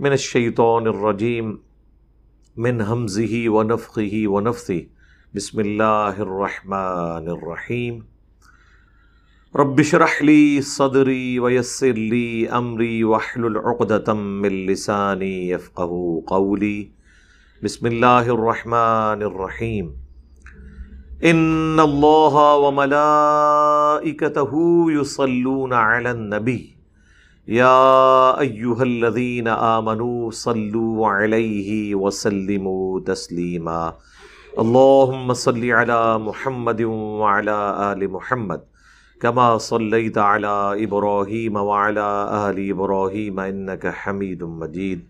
من الشیطان الرجیم، من حمزه ونفخه ونفثه بسم اللہ الرحمن الرحیم۔ رب اشرح لي صدری ويسر لي امری واحلل عقدة من لسانی يفقهوا قولی۔ بسم اللہ الرحمن الرحیم۔ ان اللہ وملائکته يصلون على النبی۔ یا ایوہ الذین آمنوا صلوا علیہ وسلموا تسلیما۔ اللہم صلی علی محمد وعلی آل محمد، کما صلیت علی ابراہیم وعلی آل ابراہیم انکا حمید مجید۔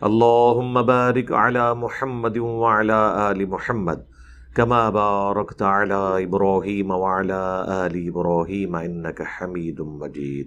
اللہم بارک علی محمد وعلی آل محمد، کما بارکت علی ابراہیم وعلی آل ابراہیم انکا حمید مجید۔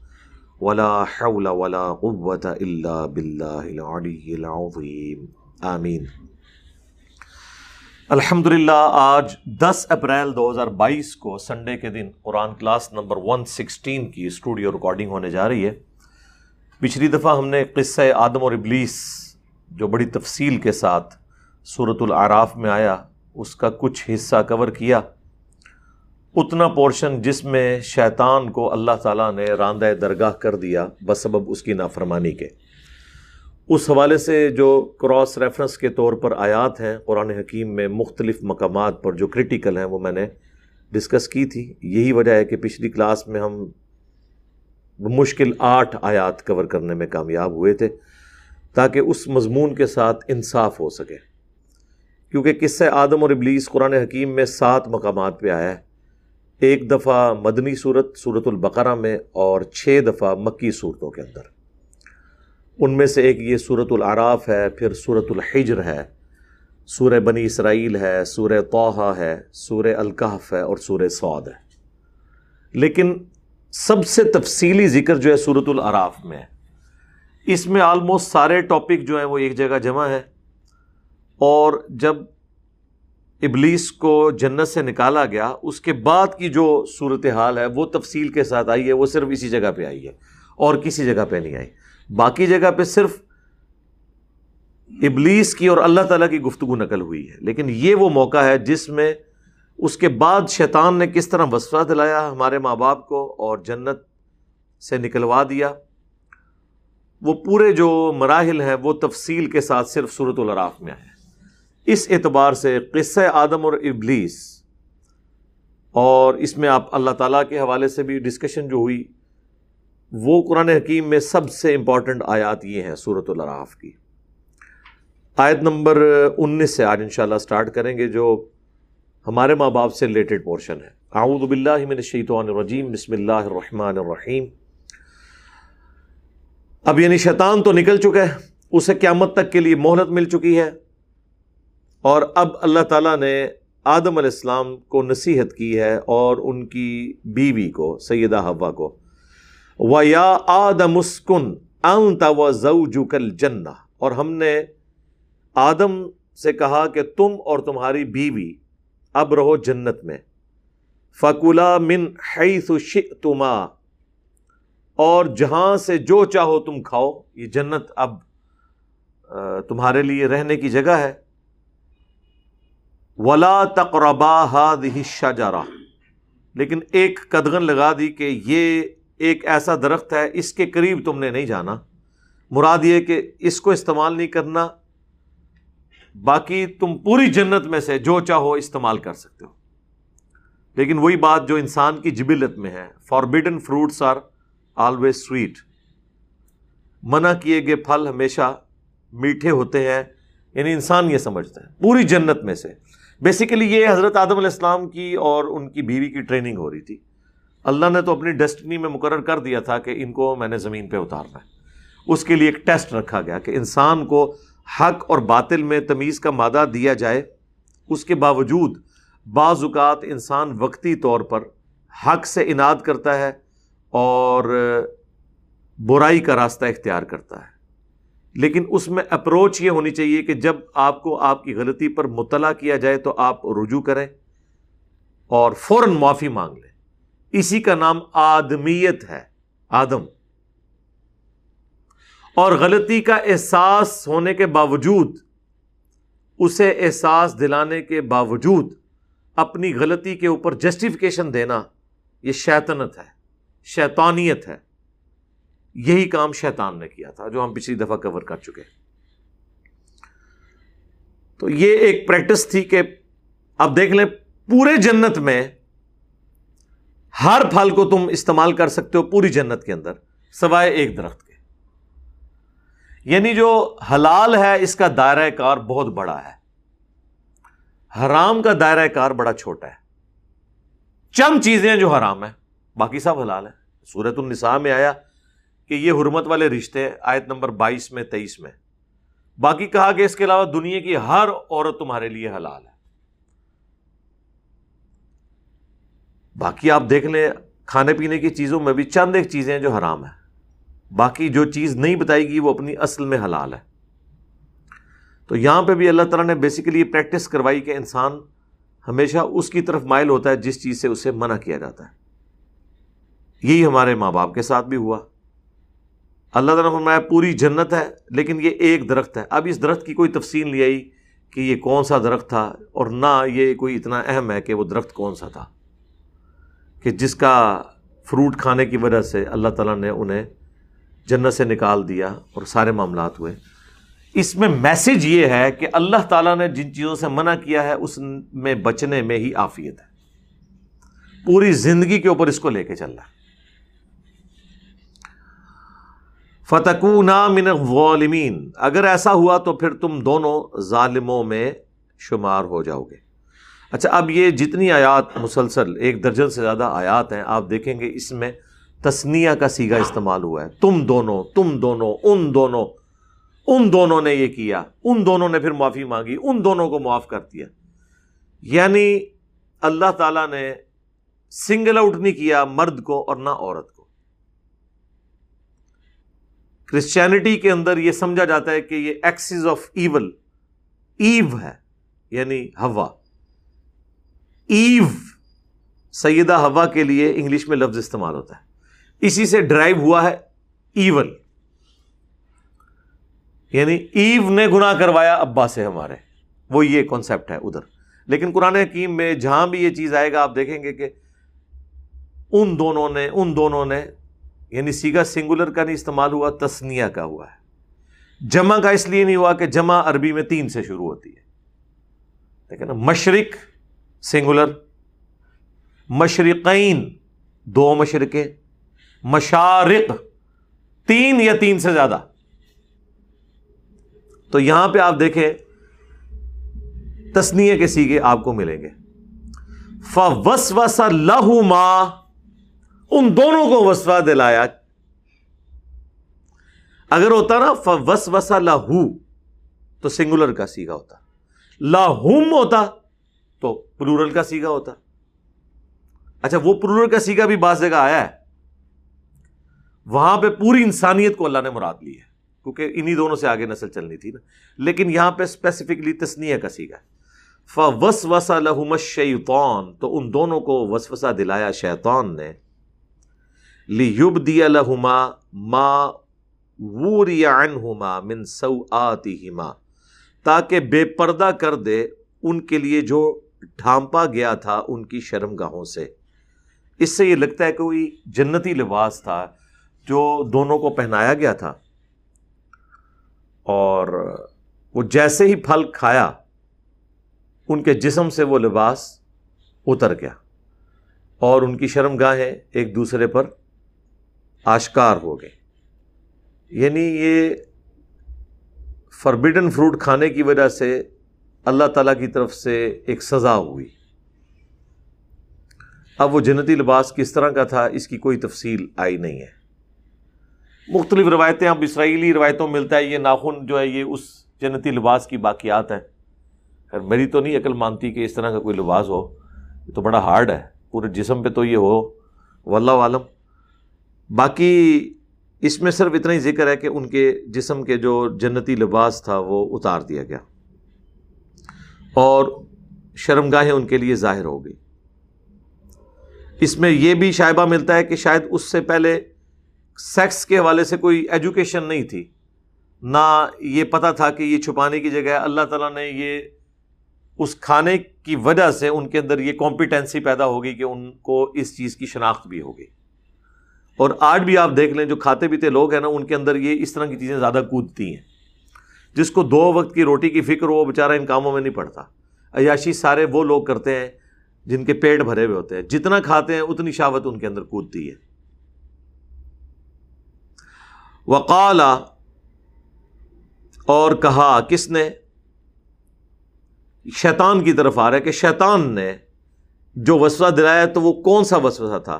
ولا حول ولا قوة الا بالله العلي العظيم. آمین. الحمدللہ، آج دس اپریل دو ہزار بائیس کو سنڈے کے دن Quran class number one sixteen کی اسٹوڈیو ریکارڈنگ ہونے جا رہی ہے۔ پچھلی دفعہ ہم نے قصہ آدم اور ابلیس جو بڑی تفصیل کے ساتھ صورت العراف میں آیا، اس کا کچھ حصہ کور کیا۔ اتنا پورشن جس میں شیطان کو اللہ تعالیٰ نے راندہ درگاہ کر دیا بسبب اس کی نافرمانی کے۔ اس حوالے سے جو کراس ریفرنس کے طور پر آیات ہیں، قرآن حکیم میں مختلف مقامات پر جو کرٹیکل ہیں، وہ میں نے ڈسکس کی تھی۔ یہی وجہ ہے کہ پچھلی کلاس میں ہم مشکل آٹھ آیات کور کرنے میں کامیاب ہوئے تھے تاکہ اس مضمون کے ساتھ انصاف ہو سکے۔ کیونکہ قصہ آدم اور ابلیس قرآن حکیم میں سات مقامات پہ آیا ہے۔ ایک دفعہ مدنی صورت صورت البقرہ میں اور چھ دفعہ مکی صورتوں کے اندر۔ ان میں سے ایک یہ صورت العراف ہے، پھر صورت الحجر ہے۔ سورہ بنی اسرائیل ہے، سورہ توحہ ہے، سورہ الکحف ہے اور سورہ سعود ہے۔ لیکن سب سے تفصیلی ذکر جو ہے صورت العراف میں ہے اس میں آلموسٹ سارے ٹاپک جو ہیں وہ ایک جگہ جمع ہے اور جب ابلیس کو جنت سے نکالا گیا، اس کے بعد کی جو صورت حال ہے، وہ تفصیل کے ساتھ آئی ہے، وہ صرف اسی جگہ پہ آئی ہے، اور کسی جگہ پہ نہیں آئی۔ باقی جگہ پہ صرف ابلیس کی اور اللہ تعالیٰ کی گفتگو نقل ہوئی ہے۔ لیکن یہ وہ موقع ہے جس میں اس کے بعد شیطان نے کس طرح وسفہ دلایا ہمارے ماں باپ کو اور جنت سے نکلوا دیا۔ وہ پورے جو مراحل ہیں، وہ تفصیل کے ساتھ صرف صورت العراف میں آئے۔ اس اعتبار سے قصہ آدم اور ابلیس اور اس میں آپ اللہ تعالیٰ کے حوالے سے بھی ڈسکشن جو ہوئی، وہ قرآن حکیم میں سب سے امپورٹنٹ آیات یہ ہیں صورت الراف کی۔ آیت نمبر انیس سے آج انشاءاللہ سٹارٹ کریں گے، جو ہمارے ماں باپ سے ریلیٹڈ پورشن ہے۔ اعوذ باللہ من الشیطان الرجیم، بسم اللہ الرحمن الرحیم۔ اب یعنی شیطان تو نکل چکا ہے، اسے قیامت تک کے لیے مہلت مل چکی ہے۔ اور اب اللہ تعالیٰ نے آدم علیہ السلام کو نصیحت کی ہے اور ان کی بیوی کو، سیدہ ہوا کو۔ و یا آدم اسکن انت و زوجک الجنہ اور ہم نے آدم سے کہا کہ تم اور تمہاری بیوی اب رہو جنت میں۔ فکلا من حیث شئتما۔ اور جہاں سے جو چاہو تم کھاؤ، یہ جنت اب تمہارے لیے رہنے کی جگہ ہے۔ ولا تقربا ہاد شجرا لیکن ایک قدغن لگا دی کہ یہ ایک ایسا درخت ہے، اس کے قریب تم نے نہیں جانا۔ مراد یہ کہ اس کو استعمال نہیں کرنا، باقی تم پوری جنت میں سے جو چاہو استعمال کر سکتے ہو۔ لیکن وہی بات جو انسان کی جبلت میں ہے forbidden fruits are always sweet منع کیے گئے پھل ہمیشہ میٹھے ہوتے ہیں یعنی انسان یہ سمجھتا ہے پوری جنت میں سے۔ بیسیکلی یہ حضرت آدم علیہ السلام کی اور ان کی بیوی کی ٹریننگ ہو رہی تھی۔ اللہ نے تو اپنی ڈیسٹنی میں مقرر کر دیا تھا کہ ان کو میں نے زمین پہ اتارنا ہے۔ اس کے لیے ایک ٹیسٹ رکھا گیا کہ انسان کو حق اور باطل میں تمیز کا مادہ دیا جائے۔ اس کے باوجود بعض اوقات انسان وقتی طور پر حق سے اناد کرتا ہے اور برائی کا راستہ اختیار کرتا ہے۔ لیکن اس میں اپروچ یہ ہونی چاہیے کہ جب آپ کو آپ کی غلطی پر مطلع کیا جائے تو آپ رجوع کریں اور فوراً معافی مانگ لیں۔ اسی کا نام آدمیت ہے، آدم۔ اور غلطی کا احساس ہونے کے باوجود، اسے احساس دلانے کے باوجود اپنی غلطی کے اوپر جسٹیفکیشن دینا یہ شیطنت ہے، شیطانیت ہے۔ یہی کام شیطان نے کیا تھا جو ہم پچھلی دفعہ کور کر چکے تو یہ ایک پریکٹس تھی کہ اب دیکھ لیں، پورے جنت میں ہر پھل کو تم استعمال کر سکتے ہو پوری جنت کے اندر، سوائے ایک درخت کے۔ یعنی جو حلال ہے، اس کا دائرہ کار بہت بڑا ہے۔ حرام کا دائرہ کار بڑا چھوٹا ہے۔ چند چیزیں جو حرام ہیں، باقی سب حلال ہیں۔ سورت النساء میں آیا کہ یہ حرمت والے رشتے آیت نمبر بائیس میں، تیئیس میں۔ باقی کہا کہ اس کے علاوہ دنیا کی ہر عورت تمہارے لیے حلال ہے۔ باقی آپ دیکھ لیں، کھانے پینے کی چیزوں میں بھی چند ایک چیزیں جو حرام ہیں۔ باقی جو چیز نہیں بتائی گی وہ اپنی اصل میں حلال ہے۔ تو یہاں پہ بھی اللہ تعالیٰ نے بیسیکلی پریکٹس کروائی کہ انسان ہمیشہ اس کی طرف مائل ہوتا ہے جس چیز سے اسے منع کیا جاتا ہے۔ یہی ہمارے ماں باپ کے ساتھ بھی ہوا۔ اللہ تعالیٰ فرمایا پوری جنت ہے، لیکن یہ ایک درخت ہے۔ اب اس درخت کی کوئی تفصیل نہیں آئی کہ یہ کون سا درخت تھا اور نہ یہ کوئی اتنا اہم ہے کہ وہ درخت کون سا تھا۔ کہ جس کا فروٹ کھانے کی وجہ سے اللہ تعالیٰ نے انہیں جنت سے نکال دیا اور سارے معاملات ہوئے۔ اس میں میسج یہ ہے کہ اللہ تعالیٰ نے جن چیزوں سے منع کیا ہے، اس میں بچنے میں ہی آفیت ہے۔ پوری زندگی کے اوپر اس کو لے کے چل رہا ہے۔ فتح من غالمین اگر ایسا ہوا تو پھر تم دونوں ظالموں میں شمار ہو جاؤ گے۔ اچھا اب یہ جتنی آیات مسلسل، ایک درجن سے زیادہ آیات ہیں، آپ دیکھیں گے اس میں تسنیا کا سیگا استعمال ہوا ہے۔ تم دونوں تم دونوں، ان دونوں ان دونوں نے یہ کیا۔ ان دونوں نے پھر معافی مانگی، ان دونوں کو معاف کر دیا۔ یعنی اللہ تعالی نے سنگل آؤٹ نہیں کیا مرد کو اور نہ عورت کو۔ کرسچینٹی کے اندر یہ سمجھا جاتا ہے کہ یہ ایکسز آف ایول ایو ہے یعنی ہوا ایو سیدہ ہوا کے لیے انگلش میں لفظ استعمال ہوتا ہے۔ اسی سے ڈرائیو ہوا ہے ایون یعنی ایو نے گنا کروایا ابا سے ہمارے۔ وہ یہ کانسیپٹ ہے ادھر۔ لیکن قرآن حکیم میں جہاں بھی یہ چیز آئے گا، آپ دیکھیں گے کہ ان دونوں نے، ان دونوں نے یعنی سیگا سنگولر کا نہیں استعمال ہوا تسنیا کا ہوا ہے۔ جمع کا اس لیے نہیں ہوا کہ جمع عربی میں تین سے شروع ہوتی ہے۔ دیکھیں نا، مشرق سنگولر، مشرقین دو مشرقیں، مشارق تین یا تین سے زیادہ۔ تو یہاں پہ آپ دیکھیں تسنیے کے سیگے آپ کو ملیں گے۔ فس وس لہو ماں ان دونوں کو وسوا دلایا۔ اگر ہوتا نا فس وسا لہو، تو سنگولر کا سیگا ہوتا۔ لاہم ہوتا، تو پلورل کا سیگا ہوتا۔ اچھا وہ پلورل کا سیگا بھی بعض جگہ آیا ہے۔ وہاں پہ پوری انسانیت کو اللہ نے مراد لی ہے، کیونکہ انہی دونوں سے آگے نسل چلنی تھی نا۔ لیکن یہاں پہ اسپیسیفکلی تسنیہ کا فا وس وسا لہم شیطان تو ان دونوں کو وسوسہ دلایا شیطان نے۔ لیب دیا لہما ما عنہما من سوآتہما تاکہ بے پردہ کر دے ان کے لیے جو ڈھانپا گیا تھا ان کی شرم گاہوں سے۔ اس سے یہ لگتا ہے کہ کوئی جنتی لباس تھا جو دونوں کو پہنایا گیا تھا۔ اور وہ جیسے ہی پھل کھایا، ان کے جسم سے وہ لباس اتر گیا۔ اور ان کی شرم گاہیں ایک دوسرے پر آشکار ہو گئے۔ یعنی یہ فربیڈن فروٹ کھانے کی وجہ سے اللہ تعالیٰ کی طرف سے ایک سزا ہوئی۔ اب وہ جنتی لباس کس طرح کا تھا، اس کی کوئی تفصیل آئی نہیں ہے۔ مختلف روایتیں، اب اسرائیلی روایتوں میں ملتا ہے، یہ ناخن جو ہے، یہ اس جنتی لباس کی باقیات ہیں۔ خیر، میری تو نہیں عقل مانتی کہ اس طرح کا کوئی لباس ہو، یہ تو بڑا ہارڈ ہے۔ پورے جسم پہ تو یہ ہو۔ واللہ عالم باقی اس میں صرف اتنا ہی ذکر ہے کہ ان کے جسم کے جو جنتی لباس تھا وہ اتار دیا گیا۔ اور شرم گاہیں ان کے لیے ظاہر ہو گئی۔ اس میں یہ بھی شائبہ ملتا ہے کہ شاید اس سے پہلے سیکس کے حوالے سے کوئی ایجوکیشن نہیں تھی۔ نہ یہ پتا تھا کہ یہ چھپانے کی جگہ اللہ تعالیٰ نے یہ اس کھانے کی وجہ سے ان کے اندر یہ کمپیٹنسی پیدا ہوگی کہ ان کو اس چیز کی شناخت بھی ہوگی اور آج بھی آپ دیکھ لیں جو کھاتے پیتے لوگ ہیں نا، ان کے اندر یہ اس طرح کی چیزیں زیادہ کودتی ہیں۔ جس کو دو وقت کی روٹی کی فکر ہو، وہ بیچارہ ان کاموں میں نہیں پڑتا۔ عیاشی سارے وہ لوگ کرتے ہیں جن کے پیٹ بھرے ہوئے ہوتے ہیں۔ جتنا کھاتے ہیں، اتنی شاوت ان کے اندر کودتی ہے۔ وقالا، اور کہا، کس نے؟ شیطان کی طرف آ رہا ہے کہ شیطان نے جو وسوسہ دلایا تو وہ کون سا وسوسہ تھا؟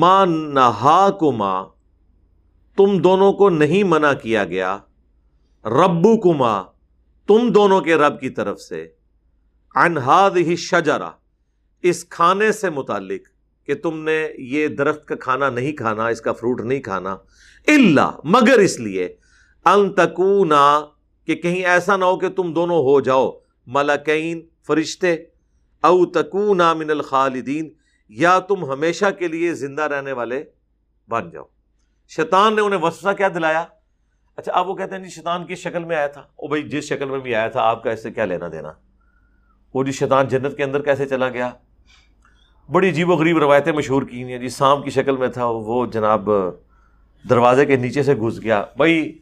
ماں نہا کو ماں تم دونوں کو نہیں منع کیا گیا ربو کما تم دونوں کے رب کی طرف سے انہاد ہی شجرا اس کھانے سے متعلق کہ تم نے یہ درخت کا کھانا نہیں کھانا، اس کا فروٹ نہیں کھانا اللہ مگر اس لیے انتقونا کہ کہیں ایسا نہ ہو کہ تم دونوں ہو جاؤ، ملکین، فرشتے، او تکونا من الخالدین یا تم ہمیشہ کے لیے زندہ رہنے والے بن جاؤ۔ شیطان نے انہیں وسوسہ کیا دلایا؟ اچھا آپ وہ کہتے ہیں جی شیطان کس شکل میں آیا تھا؟ او بھائی، جس شکل میں بھی آیا تھا، آپ کا اس سے کیا لینا دینا؟ وہ جی شیطان جنت کے اندر کیسے چلا گیا؟ بڑی عجیب و غریب روایتیں مشہور کی ہیں جی سام کی شکل میں تھا، وہ جناب دروازے کے نیچے سے گھس گیا۔ بھائی،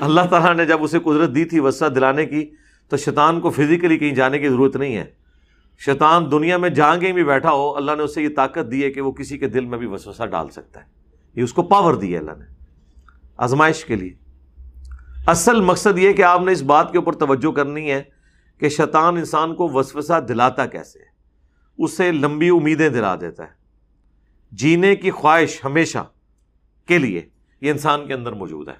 اللہ تعالیٰ نے جب اسے قدرت دی تھی وسعت دلانے کی، تو شیطان کو فزیکلی کہیں جانے کی ضرورت نہیں ہے۔ شیطان دنیا میں جہاں کہیں بھی بیٹھا ہو، اللہ نے اسے یہ طاقت دی ہے کہ وہ کسی کے دل میں بھی وسوسہ ڈال سکتا ہے۔ یہ اس کو پاور دی ہے اللہ نے۔ آزمائش کے لیے۔ اصل مقصد یہ کہ آپ نے اس بات کے اوپر توجہ کرنی ہے کہ شیطان انسان کو وسوسہ دلاتا کیسے ہے۔ اسے لمبی امیدیں دلا دیتا ہے۔ جینے کی خواہش ہمیشہ کے لیے یہ انسان کے اندر موجود ہے۔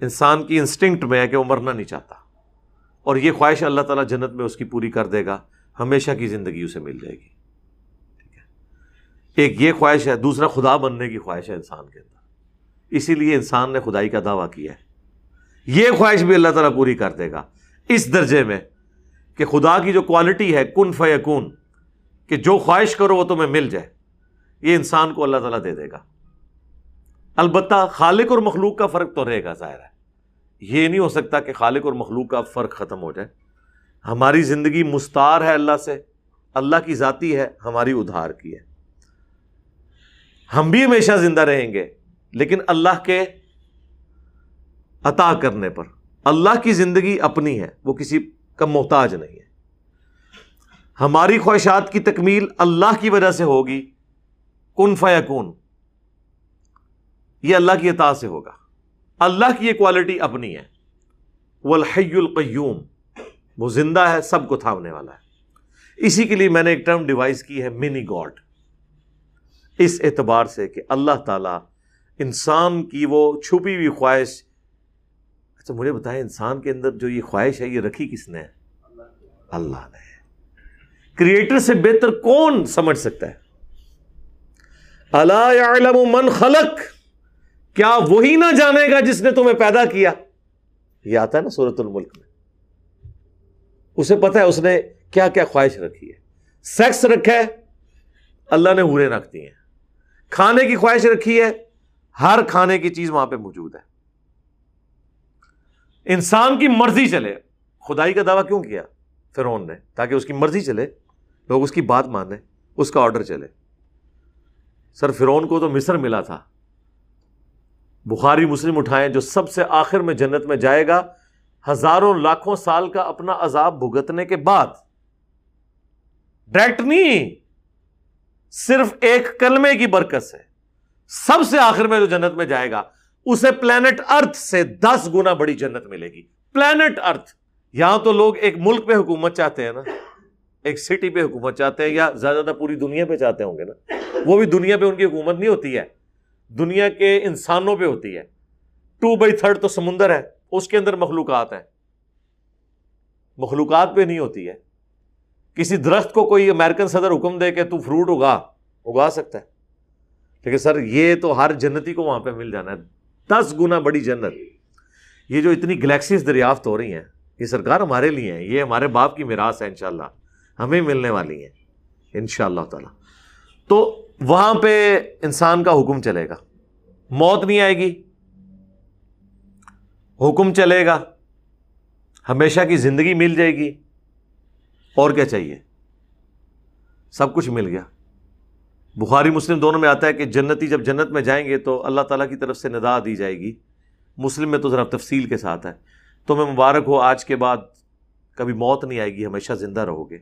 انسان کی انسٹنکٹ میں ہے کہ وہ مرنا نہیں چاہتا۔ اور یہ خواہش اللہ تعالیٰ جنت میں اس کی پوری کر دے گا۔ ہمیشہ کی زندگی اسے مل جائے گی۔ ٹھیک ہے۔ ایک یہ خواہش ہے، دوسرا خدا بننے کی خواہش ہے انسان کے اندر۔ اسی لیے انسان نے خدائی کا دعویٰ کیا ہے۔ یہ خواہش بھی اللہ تعالیٰ پوری کر دے گا۔ اس درجے میں کہ خدا کی جو کوالٹی ہے، کن فیکون، کہ جو خواہش کرو وہ تمہیں مل جائے۔ یہ انسان کو اللہ تعالیٰ دے دے گا۔ البتہ خالق اور مخلوق کا فرق تو رہے گا، ظاہر ہے۔ یہ نہیں ہو سکتا کہ خالق اور مخلوق کا فرق ختم ہو جائے۔ ہماری زندگی مستار ہے اللہ سے، اللہ کی ذاتی ہے، ہماری ادھار کی ہے۔ ہم بھی ہمیشہ زندہ رہیں گے، لیکن اللہ کے عطا کرنے پر۔ اللہ کی زندگی اپنی ہے، وہ کسی کا محتاج نہیں ہے۔ ہماری خواہشات کی تکمیل اللہ کی وجہ سے ہوگی۔ کن فیکون؟ یہ اللہ کی عطا سے ہوگا۔ اللہ کی یہ کوالٹی اپنی ہے۔ وہ الحی القیوم وہ زندہ ہے، سب کو تھامنے والا ہے۔ اسی کے لیے میں نے ایک ٹرم ڈیوائز کی ہے، منی گاڈ۔ اس اعتبار سے کہ اللہ تعالی انسان کی وہ چھپی ہوئی خواہش اچھا مجھے بتائیں انسان کے اندر جو یہ خواہش ہے، یہ رکھی کس نے؟ اللہ نے۔ کریٹر سے بہتر کون سمجھ سکتا ہے؟ اللہ من خلق۔ کیا وہی نہ جانے گا جس نے تمہیں پیدا کیا؟ یہ آتا ہے نا سورت الملک میں۔ اسے پتا ہے اس نے کیا کیا خواہش رکھی ہے۔ سیکس رکھا ہے، اللہ نے ہورے رکھ دی ہیں۔ کھانے کی خواہش رکھی ہے، ہر کھانے کی چیز وہاں پہ موجود ہے۔ انسان کی مرضی چلے۔ خدائی کا دعویٰ کیوں کیا؟ فرون نے، تاکہ اس کی مرضی چلے، لوگ اس کی بات مانیں، اس کا آرڈر چلے۔ سر فرون کو تو مصر ملا تھا۔ بخاری مسلم اٹھائیں جو سب سے آخر میں جنت میں جائے گا ہزاروں لاکھوں سال کا اپنا عذاب بھگتنے کے بعد۔ ڈائریکٹ نہیں صرف ایک کلمے کی برکت سے سب سے آخر میں جو جنت میں جائے گا، اسے پلانٹ ارتھ سے دس گنا بڑی جنت ملے گی۔ پلانٹ ارتھ یہاں تو لوگ ایک ملک پہ حکومت چاہتے ہیں نا۔ ایک سٹی پہ حکومت چاہتے ہیں یا زیادہ زیادہ پوری دنیا پہ چاہتے ہوں گے نا۔ وہ بھی دنیا پہ ان کی حکومت نہیں ہوتی ہے۔ دنیا کے انسانوں پہ ہوتی ہے۔ ٹو بائی تھرڈ تو سمندر ہے۔ اس کے اندر مخلوقات ہیں۔ مخلوقات پہ نہیں ہوتی ہے۔ کسی درخت کو کوئی امیرکن صدر حکم دے کہ تو فروٹ اگا اگا سکتا ہے۔ لیکن سر، یہ تو ہر جنتی کو وہاں پہ مل جانا ہے۔ دس گنا بڑی جنت۔ یہ جو اتنی گلیکسیز دریافت ہو رہی ہیں، یہ سرکار ہمارے لیے ہیں۔ یہ ہمارے باپ کی میراث ہے، انشاءاللہ۔ ہمیں ملنے والی ہیں۔ ان شاء اللہ تعالی۔ تو وہاں پہ انسان کا حکم چلے گا۔ موت نہیں آئے گی۔ حکم چلے گا، ہمیشہ کی زندگی مل جائے گی۔ اور کیا چاہیے؟ سب کچھ مل گیا۔ بخاری مسلم دونوں میں آتا ہے کہ جنتی جب جنت میں جائیں گے تو اللہ تعالیٰ کی طرف سے ندا دی جائے گی۔ مسلم میں تو ذرا تفصیل کے ساتھ ہے۔ تو میں مبارک ہو، آج کے بعد کبھی موت نہیں آئے گی، ہمیشہ زندہ رہو گے۔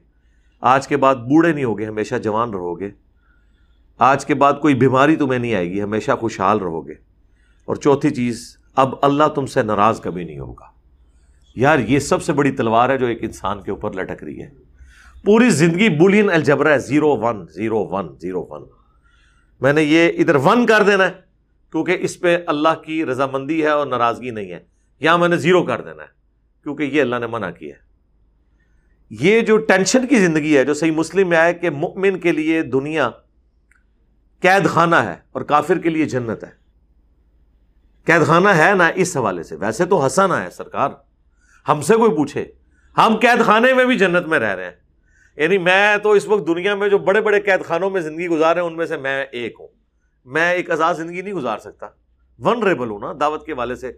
آج کے بعد بوڑھے نہیں ہوگے، ہمیشہ جوان رہو گے۔ آج کے بعد کوئی بیماری تمہیں نہیں آئے گی، ہمیشہ خوشحال رہو گے۔ اور چوتھی چیز اب اللہ تم سے ناراض کبھی نہیں ہوگا۔ یار، یہ سب سے بڑی تلوار ہے جو ایک انسان کے اوپر لٹک رہی ہے۔ پوری زندگی بولین الجبرا ہے zero one zero one zero one. میں نے یہ ادھر ون کر دینا ہے، کیونکہ اس پہ اللہ کی رضامندی ہے اور ناراضگی نہیں ہے۔ یا میں نے زیرو کر دینا ہے، کیونکہ یہ اللہ نے منع کیا ہے۔ یہ جو ٹینشن کی زندگی ہے، جو صحیح مسلم میں آئے کہ مؤمن کے لیے دنیا قید خانہ ہے اور کافر کے لیے جنت ہے۔ قید خانہ ہے نا اس حوالے سے۔ ویسے تو ہنسانا ہے سرکار۔ ہم سے کوئی پوچھے۔ ہم قید خانے میں بھی جنت میں رہ رہے ہیں۔ یعنی میں تو اس وقت دنیا میں جو بڑے بڑے قید خانوں میں زندگی گزار ہیں، ان میں سے میں ایک ہوں۔ میں ایک آزاد زندگی نہیں گزار سکتا۔ ون ریبل ہوں نا، دعوت کے والے سے۔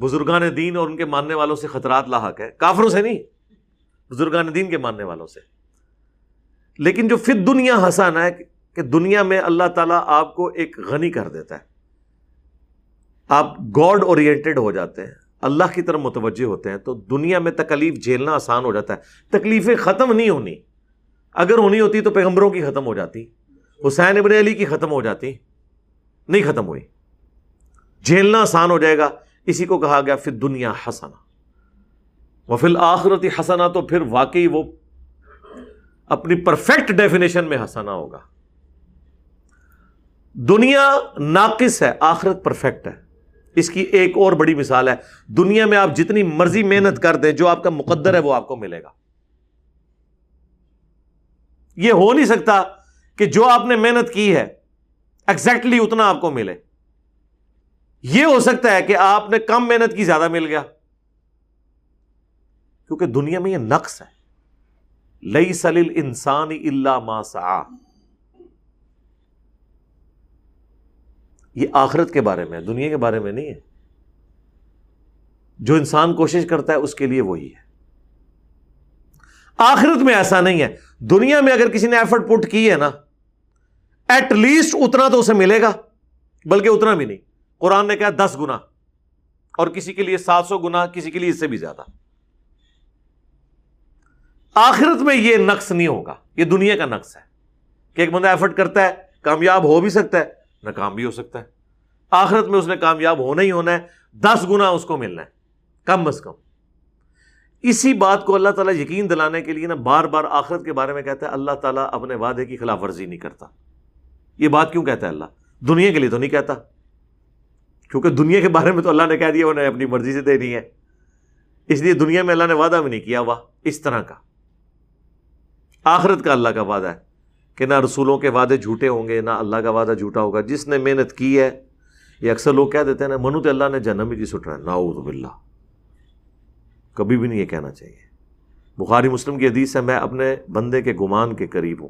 بزرگان دین اور ان کے ماننے والوں سے خطرات لاحق ہے کافروں سے نہیں، بزرگان دین کے ماننے والوں سے۔ لیکن جو پھر دنیا ہنسانا ہے کہ دنیا میں اللہ تعالیٰ آپ کو ایک غنی کر دیتا ہے۔ آپ گاڈ اورینٹیڈ ہو جاتے ہیں، اللہ کی طرف متوجہ ہوتے ہیں، تو دنیا میں تکلیف جھیلنا آسان ہو جاتا ہے۔ تکلیفیں ختم نہیں ہونی۔ اگر ہونی ہوتی تو پیغمبروں کی ختم ہو جاتی۔ حسین ابن علی کی ختم ہو جاتی۔ نہیں ختم ہوئی۔ جھیلنا آسان ہو جائے گا۔ اسی کو کہا گیا پھر دنیا ہسنا وہ فی الآخرتی ہسنا تو پھر واقعی وہ اپنی پرفیکٹ ڈیفینیشن میں ہسنا ہوگا۔ دنیا ناقص ہے، آخرت پرفیکٹ ہے۔ اس کی ایک اور بڑی مثال ہے۔ دنیا میں آپ جتنی مرضی محنت کر دیں، جو آپ کا مقدر ہے وہ آپ کو ملے گا۔ یہ ہو نہیں سکتا کہ جو آپ نے محنت کی ہے ایگزیکٹلی اتنا آپ کو ملے۔ یہ ہو سکتا ہے کہ آپ نے کم محنت کی، زیادہ مل گیا۔ کیونکہ دنیا میں یہ نقص ہے۔ لئی سلیل انسانی اللہ ماسا یہ آخرت کے بارے میں دنیا کے بارے میں نہیں ہے۔ جو انسان کوشش کرتا ہے، اس کے لیے وہی ہے۔ آخرت میں ایسا نہیں ہے۔ دنیا میں اگر کسی نے ایفرٹ پٹ کی ہے نا ایٹ لیسٹ اتنا تو اسے ملے گا، بلکہ اتنا بھی نہیں۔ قرآن نے کہا، دس گنا اور کسی کے لیے سات سو گنا کسی کے لیے اس سے بھی زیادہ۔ آخرت میں یہ نقص نہیں ہوگا۔ یہ دنیا کا نقص ہے۔ کہ ایک بندہ ایفرٹ کرتا ہے، کامیاب ہو بھی سکتا ہے ناکام بھی ہو سکتا ہے۔ آخرت میں اس نے کامیاب ہونا ہی ہونا ہے۔ دس گنا اس کو ملنا ہے۔ کم از کم۔ اسی بات کو اللہ تعالیٰ یقین دلانے کے لیے نا بار بار آخرت کے بارے میں کہتا ہے، اللہ تعالیٰ اپنے وعدے کی خلاف ورزی نہیں کرتا۔ یہ بات کیوں کہتا ہے اللہ؟ دنیا کے لیے تو نہیں کہتا۔ کیونکہ دنیا کے بارے میں تو اللہ نے کہہ دیا، انہیں اپنی مرضی سے دینی ہے۔ اس لیے دنیا میں اللہ نے وعدہ بھی نہیں کیا ہوا۔ اس طرح کا۔ آخرت کا اللہ کا وعدہ ہے۔ کہ نہ رسولوں کے وعدے جھوٹے ہوں گے، نہ اللہ کا وعدہ جھوٹا ہوگا۔ جس نے محنت کی ہے، یہ اکثر لوگ کہہ دیتے ہیں نا، منو تو اللہ نے جنم ہی جی سٹ رہا ہے۔ ناؤ باللہ۔ کبھی بھی نہیں یہ کہنا چاہیے۔ بخاری مسلم کی حدیث ہے، میں اپنے بندے کے گمان کے قریب ہوں۔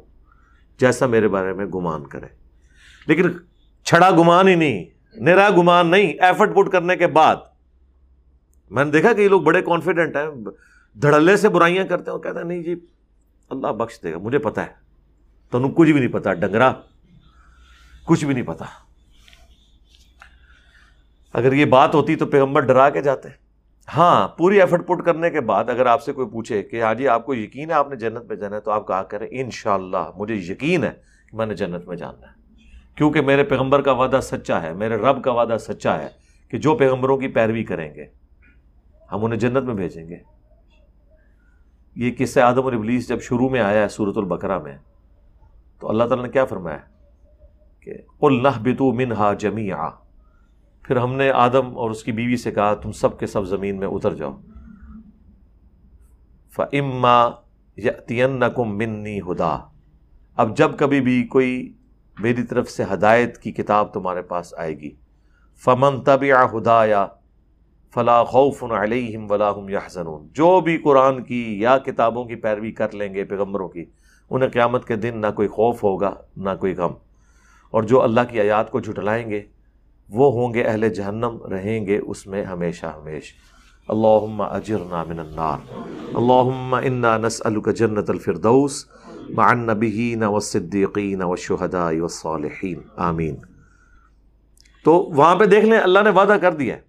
جیسا میرے بارے میں گمان کرے۔ لیکن چھڑا گمان ہی نہیں، نرا گمان نہیں ایفرٹ پٹ کرنے کے بعد۔ میں نے دیکھا کہ یہ لوگ بڑے کانفیڈنٹ ہیں، دھڑلے سے برائیاں کرتے ہیں اور کہتے ہیں، نہیں جی اللہ بخش دے گا، مجھے پتا ہے۔ تو کچھ بھی نہیں پتا، ڈنگرا، کچھ بھی نہیں پتا۔ اگر یہ بات ہوتی تو پیغمبر ڈرا کے جاتے۔ ہاں پوری ایفرٹ پٹ کرنے کے بعد اگر آپ سے کوئی پوچھے کہ ہاں جی آپ کو یقین ہے آپ نے جنت میں جانا ہے، تو آپ کہا کریں ان شاء اللہ مجھے یقین ہے کہ میں نے جنت میں جانا ہے۔ کیونکہ میرے پیغمبر کا وعدہ سچا ہے، میرے رب کا وعدہ سچا ہے کہ جو پیغمبروں کی پیروی کریں گے، ہم انہیں جنت میں بھیجیں گے۔ یہ قصہ آدم اور ابلیس جب شروع میں آیا ہے سورت البکرا میں تو اللہ تعالیٰ نے کیا فرمایا کہ اللہ بتو منہا جمی پھر ہم نے آدم اور اس کی بیوی سے کہا، تم سب کے سب زمین میں اتر جاؤ۔ فما یتین منی ہدا اب جب کبھی بھی کوئی میری طرف سے ہدایت کی کتاب تمہارے پاس آئے گی۔ فمن تب یا ہدا یا فلاں خوف علیہم ولاحم یا جو بھی قرآن کی یا کتابوں کی پیروی کر لیں گے پیغمبروں کی انہیں قیامت کے دن نہ کوئی خوف ہوگا، نہ کوئی غم۔ اور جو اللہ کی آیات کو جھٹلائیں گے، وہ ہوں گے اہل جہنم، رہیں گے اس میں ہمیشہ ہمیش۔ اللہم اجرنا من النار۔ اللہم انا نسألک جنت الفردوس مع النبیین والصدیقین والشہداء والصالحین۔ آمین۔ تو وہاں پہ دیکھ لیں، اللہ نے وعدہ کر دیا ہے۔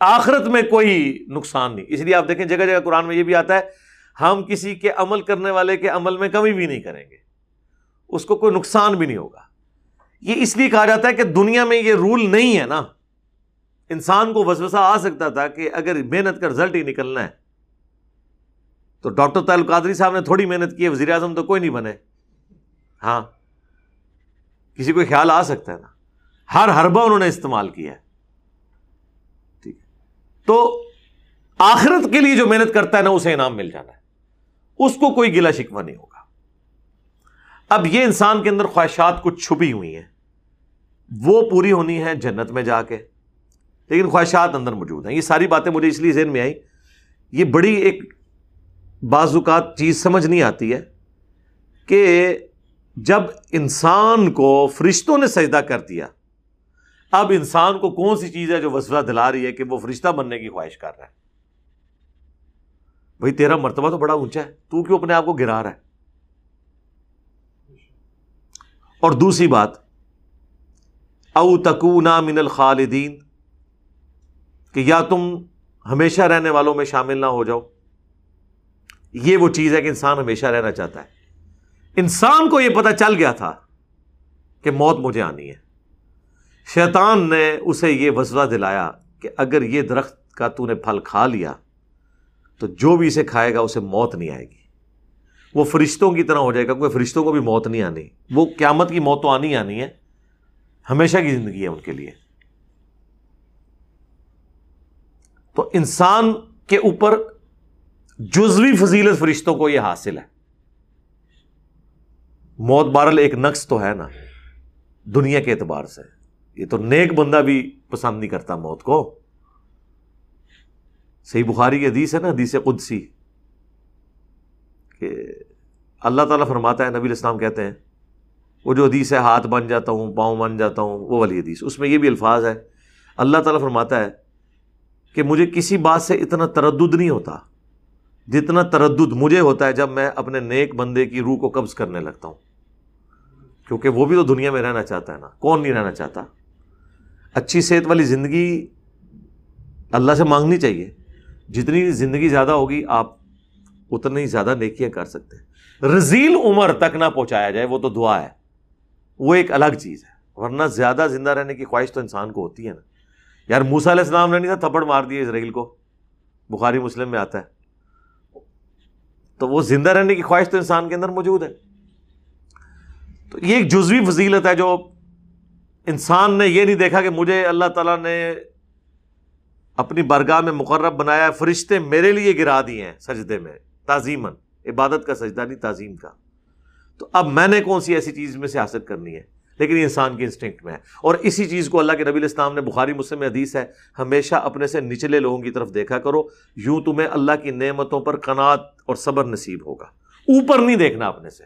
آخرت میں کوئی نقصان نہیں۔ اس لیے آپ دیکھیں، جگہ جگہ قرآن میں یہ بھی آتا ہے ہم کسی کے عمل کرنے والے کے عمل میں کمی بھی نہیں کریں گے۔ اس کو کوئی نقصان بھی نہیں ہوگا۔ یہ اس لیے کہا جاتا ہے کہ دنیا میں یہ رول نہیں ہے نا۔ انسان کو وسوسہ آ سکتا تھا کہ اگر محنت کا رزلٹ ہی نکلنا ہے۔ تو ڈاکٹر تعلق قادری صاحب نے تھوڑی محنت کی ہے، وزیر اعظم تو کوئی نہیں بنے۔ ہاں کسی کو خیال آ سکتا ہے نا۔ ہر ہربا انہوں نے استعمال کیا ہے۔ ٹھیک تو آخرت کے لیے جو محنت کرتا ہے نا، اسے انعام مل جانا ہے۔ اس کو کوئی گلا شکوا نہیں ہوگا۔ اب یہ انسان کے اندر خواہشات کچھ چھپی ہوئی ہیں۔ وہ پوری ہونی ہے جنت میں جا کے۔ لیکن خواہشات اندر موجود ہیں۔ یہ ساری باتیں مجھے اس لیے ذہن میں آئی یہ بڑی ایک بعض اوقات چیز سمجھ نہیں آتی ہے کہ جب انسان کو فرشتوں نے سجدہ کر دیا، اب انسان کو کون سی چیز ہے جو وسوسہ دلا رہی ہے کہ وہ فرشتہ بننے کی خواہش کر رہا ہے؟ بھائی تیرا مرتبہ تو بڑا اونچا ہے۔ تو کیوں اپنے آپ کو گرا رہا ہے؟ اور دوسری بات، او تکونا من الخالدین، کہ یا تم ہمیشہ رہنے والوں میں شامل نہ ہو جاؤ۔ یہ وہ چیز ہے کہ انسان ہمیشہ رہنا چاہتا ہے۔ انسان کو یہ پتا چل گیا تھا کہ موت مجھے آنی ہے۔ شیطان نے اسے یہ وزلہ دلایا کہ اگر یہ درخت کا تو نے پھل کھا لیا تو جو بھی اسے کھائے گا اسے موت نہیں آئے گی۔ وہ فرشتوں کی طرح ہو جائے گا کیونکہ فرشتوں کو بھی موت نہیں آنی۔ وہ قیامت کی موت تو آنی آنی ہے۔ ہمیشہ کی زندگی ہے ان کے لیے۔ تو انسان کے اوپر جزوی فضیلت فرشتوں کو یہ حاصل ہے۔ موت بارل ایک نقص تو ہے نا، دنیا کے اعتبار سے۔ یہ تو نیک بندہ بھی پسند نہیں کرتا موت کو۔ صحیح بخاری کی حدیث ہے نا، حدیث قدسی۔ کہ اللہ تعالیٰ فرماتا ہے، نبی الاسلام کہتے ہیں، وہ جو حدیث ہے، ہاتھ بن جاتا ہوں، پاؤں بن جاتا ہوں، وہ والی حدیث۔ اس میں یہ بھی الفاظ ہے اللہ تعالیٰ فرماتا ہے کہ مجھے کسی بات سے اتنا تردد نہیں ہوتا۔ جتنا تردد مجھے ہوتا ہے جب میں اپنے نیک بندے کی روح کو قبض کرنے لگتا ہوں۔ کیونکہ وہ بھی تو دنیا میں رہنا چاہتا ہے نا۔ کون نہیں رہنا چاہتا؟ اچھی صحت والی زندگی اللہ سے مانگنی چاہیے۔ جتنی زندگی زیادہ ہوگی، آپ اتنی زیادہ نیکیاں کر سکتے ہیں۔ رزیل عمر تک نہ پہنچایا جائے، وہ تو دعا ہے۔ وہ ایک الگ چیز ہے۔ ورنہ زیادہ زندہ رہنے کی خواہش تو انسان کو ہوتی ہے نا۔ یار موسا علیہ السلام نے نہیں تھا تھپڑ مار دیا اسرائیل کو؟ بخاری مسلم میں آتا ہے۔ تو وہ زندہ رہنے کی خواہش تو انسان کے اندر موجود ہے۔ تو یہ ایک جزوی فضیلت ہے جو انسان نے یہ نہیں دیکھا کہ مجھے اللہ تعالیٰ نے اپنی برگاہ میں مقرب بنایا فرشتے میرے لیے گرا دیے ہیں سجدے میں تعظیمن عبادت کا سجدہ نہیں، تعظیم کا۔ تو اب میں نے کون سی ایسی چیز میں سے حاصل کرنی ہے؟ لیکن یہ انسان کی انسٹنکٹ میں ہے۔ اور اسی چیز کو اللہ کے نبی الاسلام نے بخاری، مسلم حدیث ہے، ہمیشہ اپنے سے نچلے لوگوں کی طرف دیکھا کرو، یوں تمہیں اللہ کی نعمتوں پر کنات اور صبر نصیب ہوگا۔ اوپر نہیں دیکھنا اپنے سے۔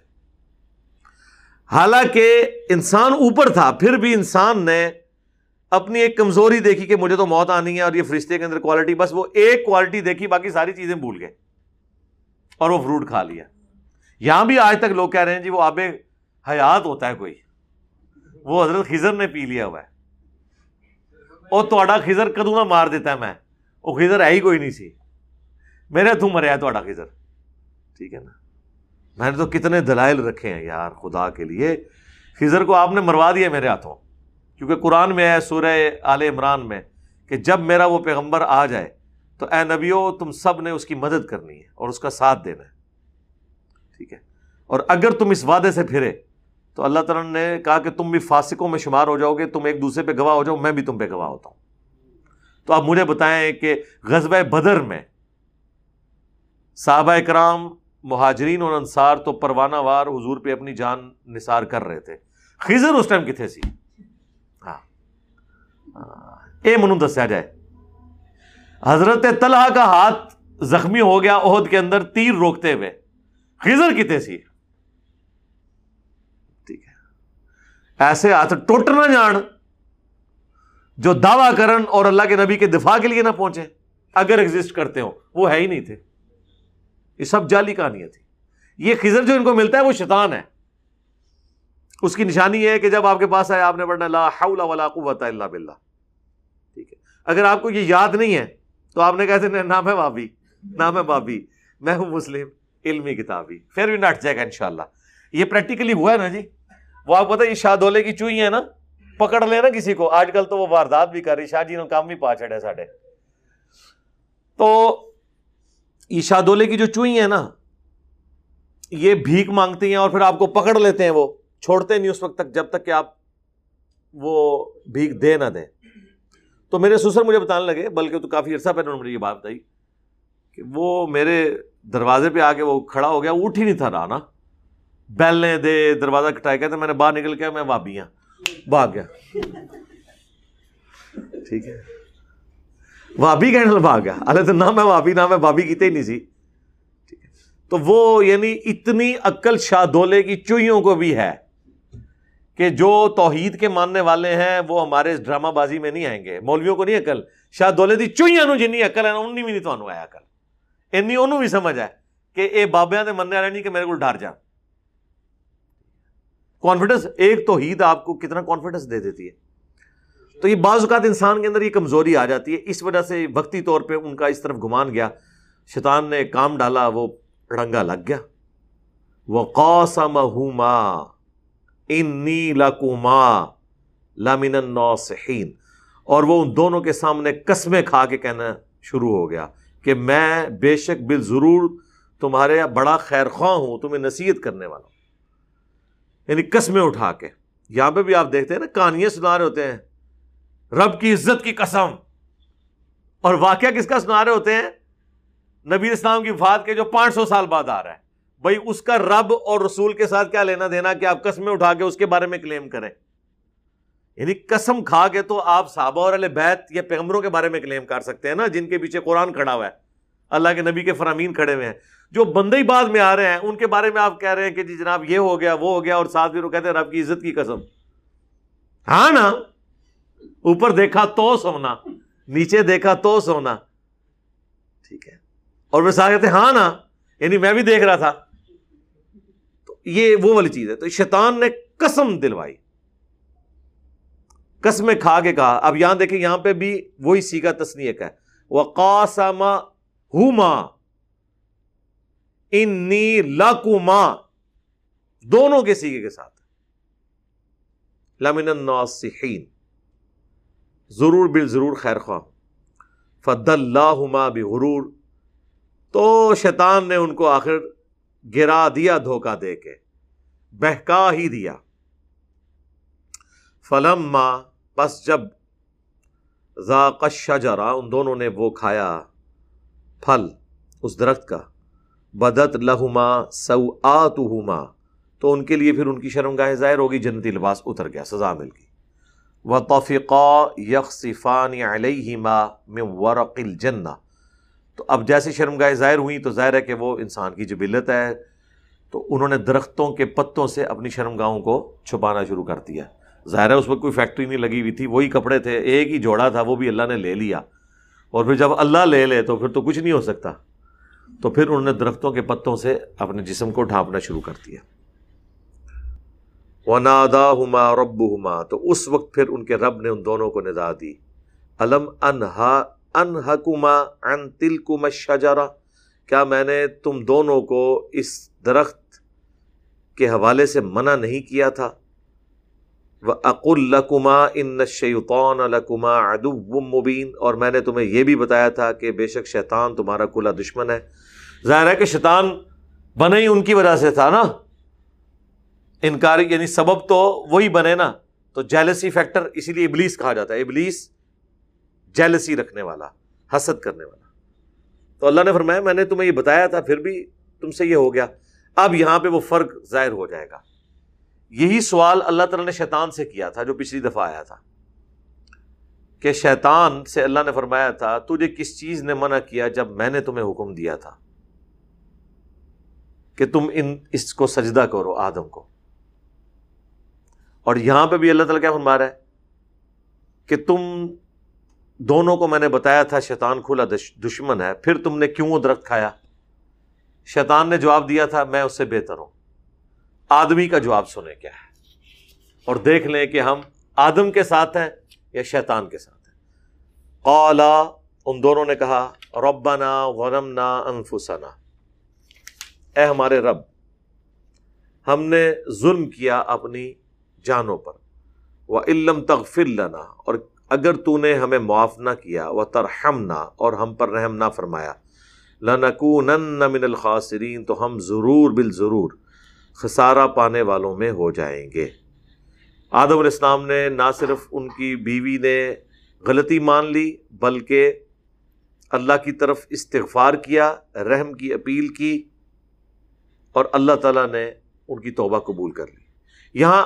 حالانکہ انسان اوپر تھا، پھر بھی انسان نے اپنی ایک کمزوری دیکھی کہ مجھے تو موت آنی ہے اور یہ فرشتے کے اندر کوالٹی بس وہ ایک کوالٹی دیکھی، باقی ساری چیزیں بھول گئے اور وہ فروٹ کھا لیا۔ یہاں بھی آج تک لوگ کہہ رہے ہیں جی وہ آب حیات ہوتا ہے کوئی۔ وہ حضرت خزر نے پی لیا ہوا ہے۔ اور تھوڑا خزر کدو نہ مار دیتا ہے میں۔ وہ خزر ہے ہی کوئی نہیں سی۔ میرے تم مریا تھوڑا خزر ٹھیک ہے نا؟ میں نے تو کتنے دلائل رکھے ہیں یار خدا کے لیے۔ خزر کو آپ نے مروا دیا میرے ہاتھوں کیونکہ قرآن میں ہے، سورہ آل عمران میں کہ جب میرا وہ پیغمبر آ جائے تو اے نبیو، تم سب نے اس کی مدد کرنی ہے اور اس کا ساتھ دینا ہے۔ ٹھیک ہے؟ اور اگر تم اس وعدے سے پھرے تو اللہ تعالیٰ نے کہا کہ تم بھی فاسقوں میں شمار ہو جاؤ گے، تم ایک دوسرے پہ گواہ ہو جاؤ، میں بھی تم پہ گواہ ہوتا ہوں۔ تو آپ مجھے بتائیں کہ غزب بدر میں صحابہ کرام مہاجرین اور انصار تو پروانہ وار حضور پہ اپنی جان نثار کر رہے تھے۔ خزر اس ٹائم کتنے سی؟ اے منو دسیا جائے۔ حضرت طلحہ کا ہاتھ زخمی ہو گیا عہد کے اندر، تیر روکتے ہوئے۔ خزر کتنے سی ٹھیک ہے۔ ایسے ہاتھ ٹوٹ نہ جان، جو دعویٰ کرن اور اللہ کے نبی کے دفاع کے لیے نہ پہنچے۔ اگر ایگزٹ کرتے ہو، وہ ہے ہی نہیں تھے۔ یہ سب جعلی کہانیاں تھی یہ خزر جو ان کو ملتا ہے، وہ شیطان ہے۔ اس کی نشانی یہ ہے کہ جب آپ کے پاس آئے، آپ نے پڑھنا لا حول ولا قوت الا باللہ۔ اگر آپ کو یہ یاد نہیں ہے، تو آپ نے کہتے نام ہے بابی نام ہے بابی۔ میں ہوں مسلم، علمی کتابی۔ پھر بھی نٹ جائے گا انشاءاللہ۔ یہ پریکٹیکلی ہوا ہے نا جی؟ وہ آپ پتا یہ شادولے کی چوئی ہے نا؟ پکڑ لے نا کسی کو۔ آج کل تو وہ واردات بھی کر رہی، شاہ جی نے کام بھی پا چڑھے ساڈے۔ تو یہ شادولے کی جو چوئی ہیں نا، یہ بھیک مانگتی ہیں اور پھر آپ کو پکڑ لیتے ہیں وہ، چھوڑتے نہیں اس وقت تک جب تک کہ آپ وہ بھیک دے نہ دیں۔ تو میرے سسر مجھے بتانے لگے، بلکہ تو کافی عرصہ پہلے مجھے یہ بات بتائی کہ وہ میرے دروازے پہ آ کے وہ کھڑا ہو گیا، اٹھ ہی نہیں تھا رہا نا بیلنے دے، دروازہ کٹائے کہتے میں نے باہر نکل کے، میں وابی ہوں بھاگ گیا۔ ٹھیک ہے۔ وابی کہنے بھاگ گیا۔ ارے تو نہ میں وابی نہ میں بابی کیتے ہی نہیں سی۔ تو وہ یعنی اتنی عقل شاہ دولے کی چوئیوں کو بھی ہے۔ کہ جو توحید کے ماننے والے ہیں، وہ ہمارے اس ڈرامہ بازی میں نہیں آئیں گے۔ مولویوں کو نہیں عقل، شاہ دولے دی چوئیاں نو جنی عقل ہے نا انہیں بھی نہیں تو آیا عقل۔ اینی انہوں بھی سمجھ ہے کہ اے بابیاں دے مننے والے نہیں کہ میرے کو ڈر جا کانفیڈنس ایک توحید آپ کو کتنا کانفیڈنس دے دیتی ہے۔ تو یہ بعض اوقات انسان کے اندر یہ کمزوری آ جاتی ہے۔ اس وجہ سے وقتی طور پہ ان کا اس طرف گمان گیا۔ شیطان نے کام ڈالا، وہ رنگا لگ گیا۔ وہ قوسم انی لکما لامن الناصحین اور وہ ان دونوں کے سامنے قسمیں کھا کے کہنا شروع ہو گیا کہ میں بے شک بال ضرور تمہارے بڑا خیر خواہ ہوں، تمہیں نصیحت کرنے والا ہوں۔ یعنی قسمیں اٹھا کے۔ یہاں پہ بھی آپ دیکھتے ہیں نا، کہانیاں سنا رہے ہوتے ہیں۔ رب کی عزت کی قسم۔ اور واقعہ کس کا سنا رہے ہوتے ہیں؟ نبی اسلام کی وفات کے جو پانچ سو سال بعد آ رہا ہے۔ بھائی، اس کا رب اور رسول کے ساتھ کیا لینا دینا کہ آپ قسمیں اٹھا کے اس کے بارے میں کلیم کریں؟ یعنی قسم کھا کے تو آپ صحابہ اور علیہ بیت یا پیغمبروں کے بارے میں کلیم کر سکتے ہیں نا، جن کے پیچھے قرآن کھڑا ہوا ہے۔ اللہ کے نبی کے فرامین کھڑے ہوئے ہیں۔ جو بندے ہی بعد میں آ رہے ہیں، ان کے بارے میں آپ کہہ رہے ہیں کہ جی جناب، یہ ہو گیا، وہ ہو گیا اور ساتھ بھی وہ کہتے ہیں رب کی عزت کی قسم۔ ہاں نا؟ اوپر دیکھا تو سونا، نیچے دیکھا تو سونا۔ ٹھیک ہے۔ اور وہ ساتھ کہتے ہاں نا؟ یعنی میں بھی دیکھ رہا تھا۔ تو یہ وہ والی چیز ہے۔ تو شیطان نے قسم دلوائی۔ قسمیں کھا کے کہا۔ اب یہاں دیکھیں، یہاں پہ بھی وہی سیکھا تسنی ہے۔ وہ ہوما انی لاکوما دونوں کے سیگے کے ساتھ۔ لمن الناصحین ضرور بال ضرور خیر خواہ۔ فد اللہ بغرور۔ تو شیطان نے ان کو آخر گرا دیا، دھوکہ دے کے، بہکا ہی دیا۔ فلم ماں بس جب ذاق شجرا ان دونوں نے وہ کھایا پھل اس درخت کا، بدت لہما سو آتما تو ان کے لیے پھر ان کی شرم گاہیں ظاہر ہوگی، جنتی لباس اتر گیا، سزا مل گئی۔ وہ توفیقہ یکفان علیہما میں ورق الجنہ۔ تو اب جیسے شرم گاہیں ظاہر ہوئیں تو ظاہر ہے کہ وہ انسان کی جبلت ہے۔ تو انہوں نے درختوں کے پتوں سے اپنی شرم گاہوں کو چھپانا شروع کر دیا۔ ظاہر ہے اس وقت کوئی فیکٹری نہیں لگی ہوئی تھی، وہی کپڑے تھے، ایک ہی جوڑا تھا، وہ بھی اللہ نے لے لیا۔ اور پھر جب اللہ لے لے تو پھر تو کچھ نہیں ہو سکتا۔ تو پھر انہوں نے درختوں کے پتوں سے اپنے جسم کو ڈھانپنا شروع کر دیا۔ ونادا ہما رب ہما تو اس وقت پھر ان کے رب نے ان دونوں کو ندا دی۔ علم انہا انحکما ان تل کم شجارا کیا میں نے تم دونوں کو اس درخت کے حوالے سے منع نہیں کیا تھا؟ وہ عق القما ان شیطان القما ادب مبین اور میں نے تمہیں یہ بھی بتایا تھا کہ بے شک شیطان تمہارا کلا دشمن ہے۔ ظاہر ہے کہ شیطان بنے ہی ان کی وجہ سے تھا نا؟ انکاری یعنی سبب تو وہی بنے نا۔ تو جیلسی فیکٹر اسی لیے ابلیس کہا جاتا ہے۔ ابلیس جیلسی رکھنے والا، حسد کرنے والا۔ تو اللہ نے فرمایا، میں نے تمہیں یہ بتایا تھا، پھر بھی تم سے یہ ہو گیا۔ اب یہاں پہ وہ فرق ظاہر ہو جائے گا۔ یہی سوال اللہ تعالیٰ نے شیطان سے کیا تھا، جو پچھلی دفعہ آیا تھا۔ کہ شیطان سے اللہ نے فرمایا تھا، تجھے کس چیز نے منع کیا جب میں نے تمہیں حکم دیا تھا؟ کہ تم ان، اس کو سجدہ کرو، آدم کو۔ اور یہاں پہ بھی اللہ تعالیٰ کیا فرما رہا ہے؟ کہ تم دونوں کو میں نے بتایا تھا شیطان کھلا دشمن ہے، پھر تم نے کیوں وہ درخت کھایا؟ شیطان نے جواب دیا تھا، میں اس سے بہتر ہوں۔ آدمی کا جواب سنیں کیا ہے؟ اور دیکھ لیں کہ ہم آدم کے ساتھ ہیں یا شیطان کے ساتھ ہیں۔ قالا، ان دونوں نے کہا، ربنا غرمنا انفسنا۔ اے ہمارے رب، ہم نے ظلم کیا اپنی جانوں پر۔ وہ علم تغفر لنا، اور اگر تو نے ہمیں معاف نہ کیا وہ ترہم نہ اور ہم پر رحم نہ فرمایا، لنکونن من الخاسرین، تو ہم ضرور بال ضرور خسارہ پانے والوں میں ہو جائیں گے۔ آدم علیہ السلام نے نہ صرف ان کی بیوی نے غلطی مان لی، بلکہ اللہ کی طرف استغفار کیا، رحم کی اپیل کی، اور اللہ تعالیٰ نے ان کی توبہ قبول کر لی۔ یہاں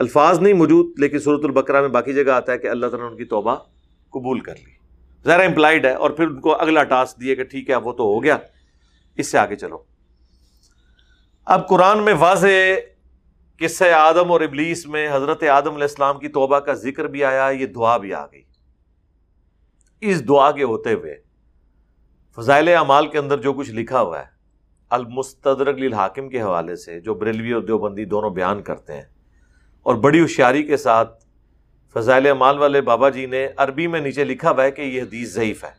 الفاظ نہیں موجود، لیکن صورت البقرہ میں باقی جگہ آتا ہے کہ اللہ تعالیٰ نے ان کی توبہ قبول کر لی۔ ذرا امپلائڈ ہے، اور پھر ان کو اگلا ٹاسک دیے کہ ٹھیک ہے وہ تو ہو گیا۔ اس سے آگے چلو۔ اب قرآن میں واضح قصہ آدم اور ابلیس میں حضرت آدم علیہ السلام کی توبہ کا ذکر بھی آیا، یہ دعا بھی آ گئی۔ اس دعا کے ہوتے ہوئے فضائل اعمال کے اندر جو کچھ لکھا ہوا ہے، المستدرک للحاکم کے حوالے سے جو بریلوی اور دیوبندی دونوں بیان کرتے ہیں اور بڑی ہوشیاری کے ساتھ فضائل اعمال والے بابا جی نے عربی میں نیچے لکھا ہوا ہے کہ یہ حدیث ضعیف ہے۔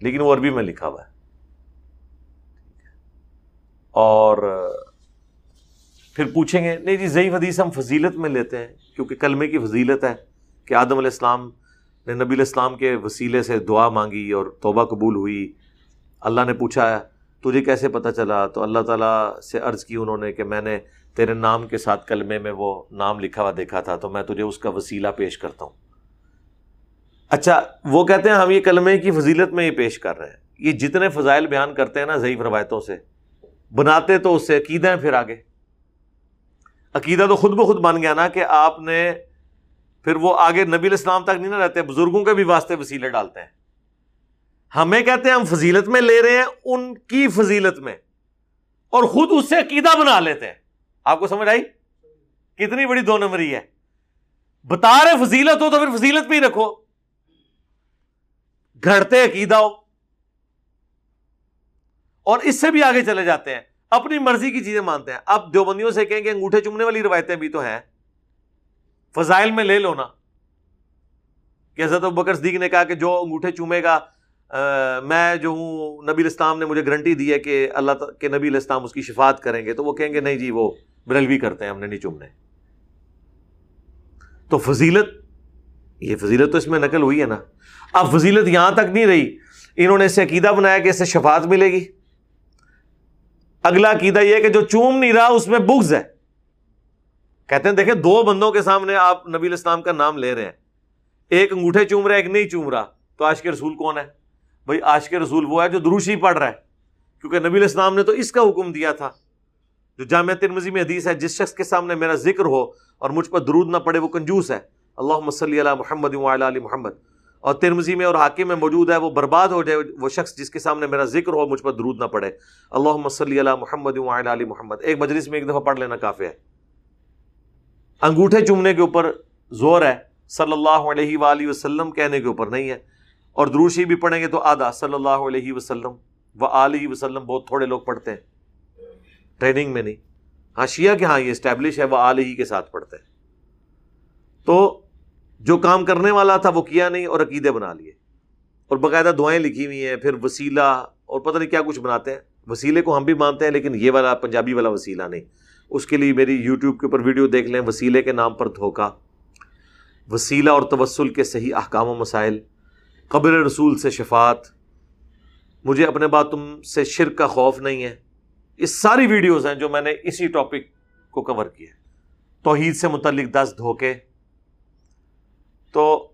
لیکن وہ عربی میں لکھا ہوا ہے۔ اور پھر پوچھیں گے، نہیں جی ضعیف حدیث ہم فضیلت میں لیتے ہیں، کیونکہ کلمے کی فضیلت ہے کہ آدم علیہ السلام نے نبی علیہ السلام کے وسیلے سے دعا مانگی اور توبہ قبول ہوئی۔ اللہ نے پوچھا، تجھے کیسے پتہ چلا؟ تو اللہ تعالیٰ سے عرض کی انہوں نے کہ میں نے تیرے نام کے ساتھ کلمے میں وہ نام لکھا ہوا دیکھا تھا، تو میں تجھے اس کا وسیلہ پیش کرتا ہوں۔ اچھا وہ کہتے ہیں ہم یہ کلمے کی فضیلت میں یہ پیش کر رہے ہیں۔ یہ جتنے فضائل بیان کرتے ہیں نا ضعیف روایتوں سے، بناتے تو اس سے عقیدہ ہیں پھر آگے۔ عقیدہ تو خود بخود بن گیا نا کہ آپ نے پھر وہ آگے نبی الاسلام تک نہیں نہ رہتے، بزرگوں کے بھی واسطے وسیلے ڈالتے ہیں۔ ہمیں کہتے ہیں ہم فضیلت میں لے رہے ہیں ان کی فضیلت میں، اور خود اس سے عقیدہ بنا لیتے ہیں۔ آپ کو سمجھ آئی؟ کتنی بڑی دو نمبری ہے۔ بتا رہے فضیلت ہو تو پھر فضیلت بھی رکھو۔ گھڑتے عقیدہ ہو۔ اور اس سے بھی آگے چلے جاتے ہیں۔ اپنی مرضی کی چیزیں مانتے ہیں۔ اب دیوبندیوں سے کہیں گے انگوٹھے چومنے والی روایتیں بھی تو ہیں۔ فضائل میں لے لو نا۔ کہ حضرت بکر صدیق نے کہا کہ جو انگوٹھے چومے گا میں جو ہوں، نبی الاسلام نے مجھے گارنٹی دی ہے کہ اللہ کے نبی الاسلام اس کی شفات کریں گے۔ تو وہ کہیں گے، نہیں جی وہ بریلوی کرتے ہیں ہم نے نہیں چومنے۔ تو فضیلت، یہ فضیلت تو اس میں نقل ہوئی ہے نا۔ اب فضیلت یہاں تک نہیں رہی۔ انہوں نے اسے عقیدہ بنایا کہ اس سے شفات ملے گی۔ اگلا عقیدہ یہ کہ جو چوم نہیں رہا، اس میں بغض ہے۔ کہتے ہیں، دیکھیں، دو بندوں کے سامنے آپ نبی الاسلام کا نام لے رہے ہیں۔ ایک انگوٹھے چوم رہا ہے، ایک نہیں چوم رہا۔ تو آج کے رسول کون ہے؟ بھائی آج کے رسول وہ ہے جو دروشی پڑھ رہا ہے۔ کیونکہ نبی الاسلام نے تو اس کا حکم دیا تھا۔ جو جامع ترمزی میں حدیث ہے، جس شخص کے سامنے میرا ذکر ہو اور مجھ پر درود نہ پڑے، وہ کنجوس ہے۔ اللہ صلی علی محمد علی محمد۔ اور ترمزی میں اور حاکم میں موجود ہے، وہ برباد ہو جائے، وہ شخص جس کے سامنے میرا ذکر ہو، مجھ پر درود نہ پڑے۔ اللہ صلی علی محمد علی محمد۔ ایک مجلس میں ایک دفعہ پڑھ لینا کافی ہے۔ انگوٹھے چومنے کے اوپر زور ہے، صلی اللہ علیہ وآلہ وسلم کہنے کے اوپر نہیں ہے۔ اور دروشی بھی پڑھیں گے تو آدھا، صلی اللہ علیہ وسلم و علیہ وسلم، بہت تھوڑے لوگ پڑھتے ہیں۔ ٹریننگ میں نہیں۔ ہاں شیعہ کے ہاں یہ اسٹیبلش ہے، وہ علیہ کے ساتھ پڑھتے ہیں۔ تو جو کام کرنے والا تھا وہ کیا نہیں اور عقیدے بنا لیے۔ اور باقاعدہ دعائیں لکھی ہوئی ہیں، پھر وسیلہ اور پتہ نہیں کیا کچھ بناتے ہیں۔ وسیلے کو ہم بھی مانتے ہیں، لیکن یہ والا پنجابی والا وسیلہ نہیں۔ اس کے لیے میری یوٹیوب کے اوپر ویڈیو دیکھ لیں، وسیلے کے نام پر دھوکہ۔ وسیلہ اور توسل کے صحیح احکام و مسائل۔ قبر رسول سے شفات مجھے اپنے بات تم سے شرک کا خوف نہیں ہے۔ یہ ساری ویڈیوز ہیں جو میں نے اسی ٹاپک کو کور کیا توحید سے متعلق دس دھوکے۔ تو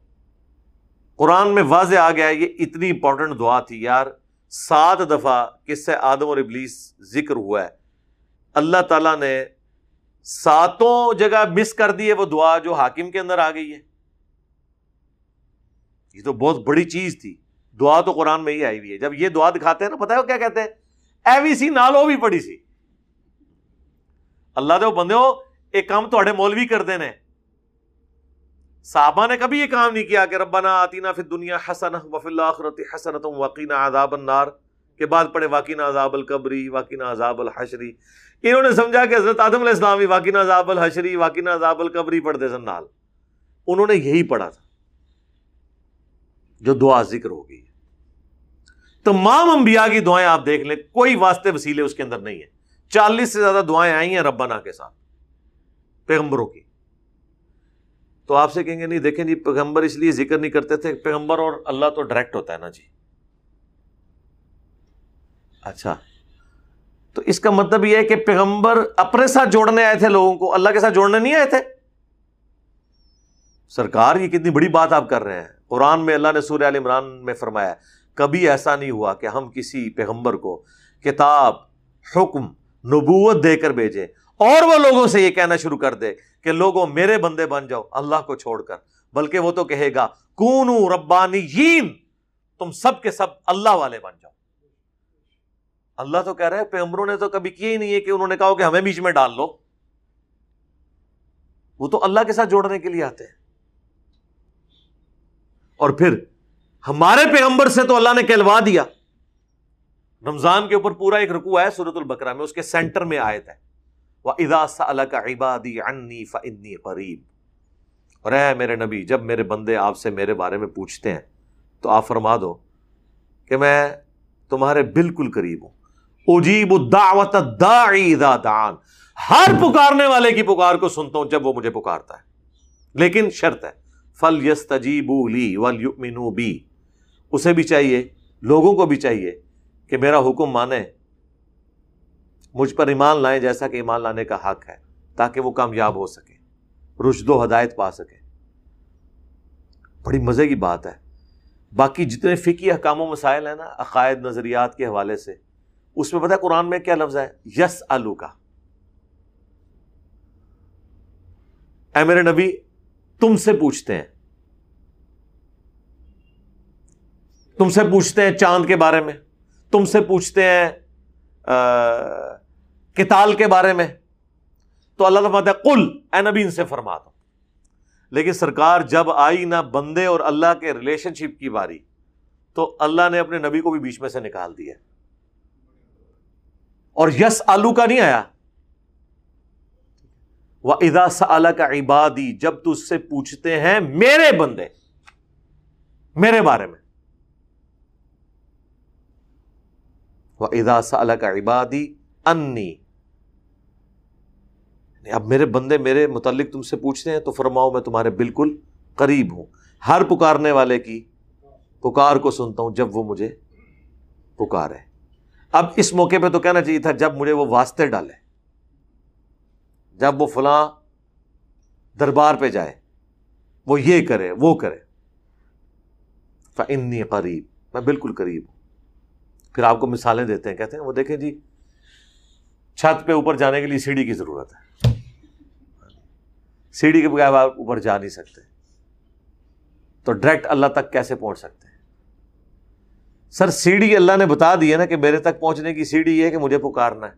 قرآن میں واضح آ گیا یہ اتنی امپورٹنٹ دعا تھی۔ یار، سات دفعہ کس سے آدم اور ابلیس ذکر ہوا ہے۔ اللہ تعالیٰ نے ساتوں جگہ مس کر دی ہے وہ دعا جو حاکم کے اندر آ گئی ہے۔ یہ تو بہت بڑی چیز تھی۔ دعا تو قرآن میں ہی آئی ہوئی ہے۔ جب یہ دعا دکھاتے ہیں نا پتا ہے وہ کیا کہتے ہیں؟ ایوی سی نالو بھی پڑی سی اللہ دے بندے ہو ایک کام تو مولوی کر دینے صحابہ نے کبھی یہ کام نہیں کیا کہ ربنا آتینا فی دنیا حسن وفی الآخرت حسنت وقینا عذاب النار کے بعد پڑھے واقعنا عذاب القبری واقعنا عذاب الحشری انہوں نے سمجھا کہ حضرت آدم علیہ السلام بھی واقعنا عذاب الحشری واقعنا عذاب القبری پڑھتے سن نال انہوں نے یہی پڑھا تھا جو دعا ذکر ہو گئی تمام انبیاء کی دعائیں آپ دیکھ لیں، کوئی واسطے وسیلے اس کے اندر نہیں ہے چالیس سے زیادہ دعائیں آئی ہیں ربنا کے ساتھ، پیغمبروں کی۔ تو آپ سے کہیں گے، نہیں دیکھیں جی پیغمبر اس لیے ذکر نہیں کرتے تھے، پیغمبر اور اللہ تو ڈائریکٹ ہوتا ہے نا جی۔ اچھا۔ تو اس کا مطلب یہ ہے کہ پیغمبر اپنے ساتھ جوڑنے آئے تھے لوگوں کو، اللہ کے ساتھ جوڑنے نہیں آئے تھے۔ سرکار، یہ کتنی بڑی بات آپ کر رہے ہیں۔ قرآن میں اللہ نے سوریہ عال عمران میں فرمایا کبھی ایسا نہیں ہوا کہ ہم کسی پیغمبر کو کتاب، حکم، نبوت دے کر بھیجے اور وہ لوگوں سے یہ کہنا شروع کر دے کہ لوگوں میرے بندے بن جاؤ، اللہ کو چھوڑ کر۔ بلکہ وہ تو کہے گا، کونو ربانی تم سب کے سب اللہ والے بن جاؤ۔ اللہ تو کہہ رہے پیغمبروں نے تو کبھی کیا ہی نہیں ہے کہ انہوں نے کہا کہ ہمیں بیچ میں ڈال لو۔ وہ تو اللہ کے ساتھ جوڑنے کے لیے آتے ہیں۔ اور پھر ہمارے پیغمبر سے تو اللہ نے کہلوا دیا۔ رمضان کے اوپر پورا ایک رکوع ہے سورت البکرا میں، اس کے سینٹر میں آئے تھے وہ ادا کا عبادی انی فنی قریب اور اے میرے نبی، جب میرے بندے آپ سے میرے بارے میں پوچھتے ہیں، تو آپ فرما دو کہ میں تمہارے بالکل قریب ہوں۔ اجیب الدعوت الداعی اذا دعان۔ ہر پکارنے والے کی پکار کو سنتا ہوں جب وہ مجھے پکارتا ہے۔ لیکن شرط ہے فل یس تجیبو لی ول بی اسے بھی چاہیے، لوگوں کو بھی چاہیے کہ میرا حکم مانے۔ مجھ پر ایمان لائیں جیسا کہ ایمان لانے کا حق ہے، تاکہ وہ کامیاب ہو سکے، رشد و ہدایت پا سکے۔ بڑی مزے کی بات ہے۔ باقی جتنے فکی احکام و مسائل ہیں نا، عقائد، نظریات کے حوالے سے، اس میں پتا قرآن میں کیا لفظ ہے؟ یس آلو کا اے میرے نبی، تم سے پوچھتے ہیں تم سے پوچھتے ہیں چاند کے بارے میں، تم سے پوچھتے ہیں کتال کے بارے میں، تو اللہ تعالیٰ کل اے نبی، ان سے فرما دو۔ لیکن سرکار جب آئی نہ بندے اور اللہ کے ریلیشن شپ کی باری، تو اللہ نے اپنے نبی کو بھی بیچ میں سے نکال دیا۔ اور یس آلو کا نہیں آیا۔ وہ ادا سا کا عبادی جب تو اس سے پوچھتے ہیں، میرے بندے، میرے بارے میں۔ وہ ادا سا کا عبادی انی یعنی اب میرے بندے میرے متعلق تم سے پوچھتے ہیں تو فرماؤ میں تمہارے بالکل قریب ہوں۔ ہر پکارنے والے کی پکار کو سنتا ہوں جب وہ مجھے پکارے۔ اب اس موقع پہ تو کہنا چاہیے تھا جب مجھے وہ واسطے ڈالے۔ جب وہ فلاں دربار پہ جائے۔ وہ یہ کرے، وہ کرے۔ فنی قریب میں بالکل قریب ہوں۔ پھر آپ کو مثالیں دیتے ہیں، کہتے ہیں، وہ دیکھیں جی چھت پہ اوپر جانے کے لیے سیڑھی کی ضرورت ہے۔ سیڑھی کے بغیر آپ اوپر جا نہیں سکتے۔ تو ڈائریکٹ اللہ تک کیسے پہنچ سکتے ہیں؟ سر، سیڑھی اللہ نے بتا دی ہے نا کہ میرے تک پہنچنے کی سیڑھی یہ کہ مجھے پکارنا ہے۔